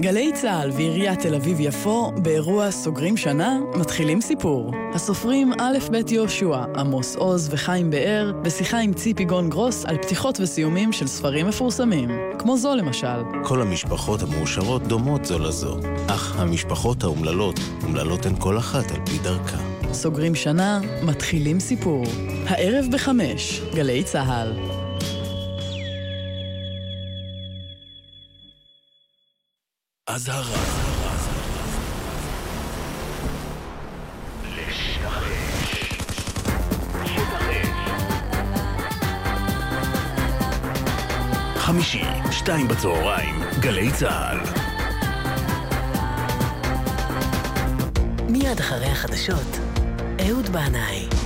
M: גלי צה"ל ועיריית תל אביב-יפו באירוע סוגרים שנה, מתחילים סיפור. הסופרים א' ב' יהושע, עמוס עוז וחיים באר, בשיחה עם ציפי גון גרוס על פתיחות וסיומים של ספרים מפורסמים. כמו זו למשל.
N: כל המשפחות המאושרות דומות זו לזו, אך המשפחות האומללות, אומללות הן כל אחת על פי דרכה.
M: סוגרים שנה, מתחילים סיפור. הערב בחמש, גלי צה"ל.
I: אזהרה. חמישי, שתיים בצהריים, גלי צה"ל.
O: מיד אחרי החדשות, אהוד בנאי.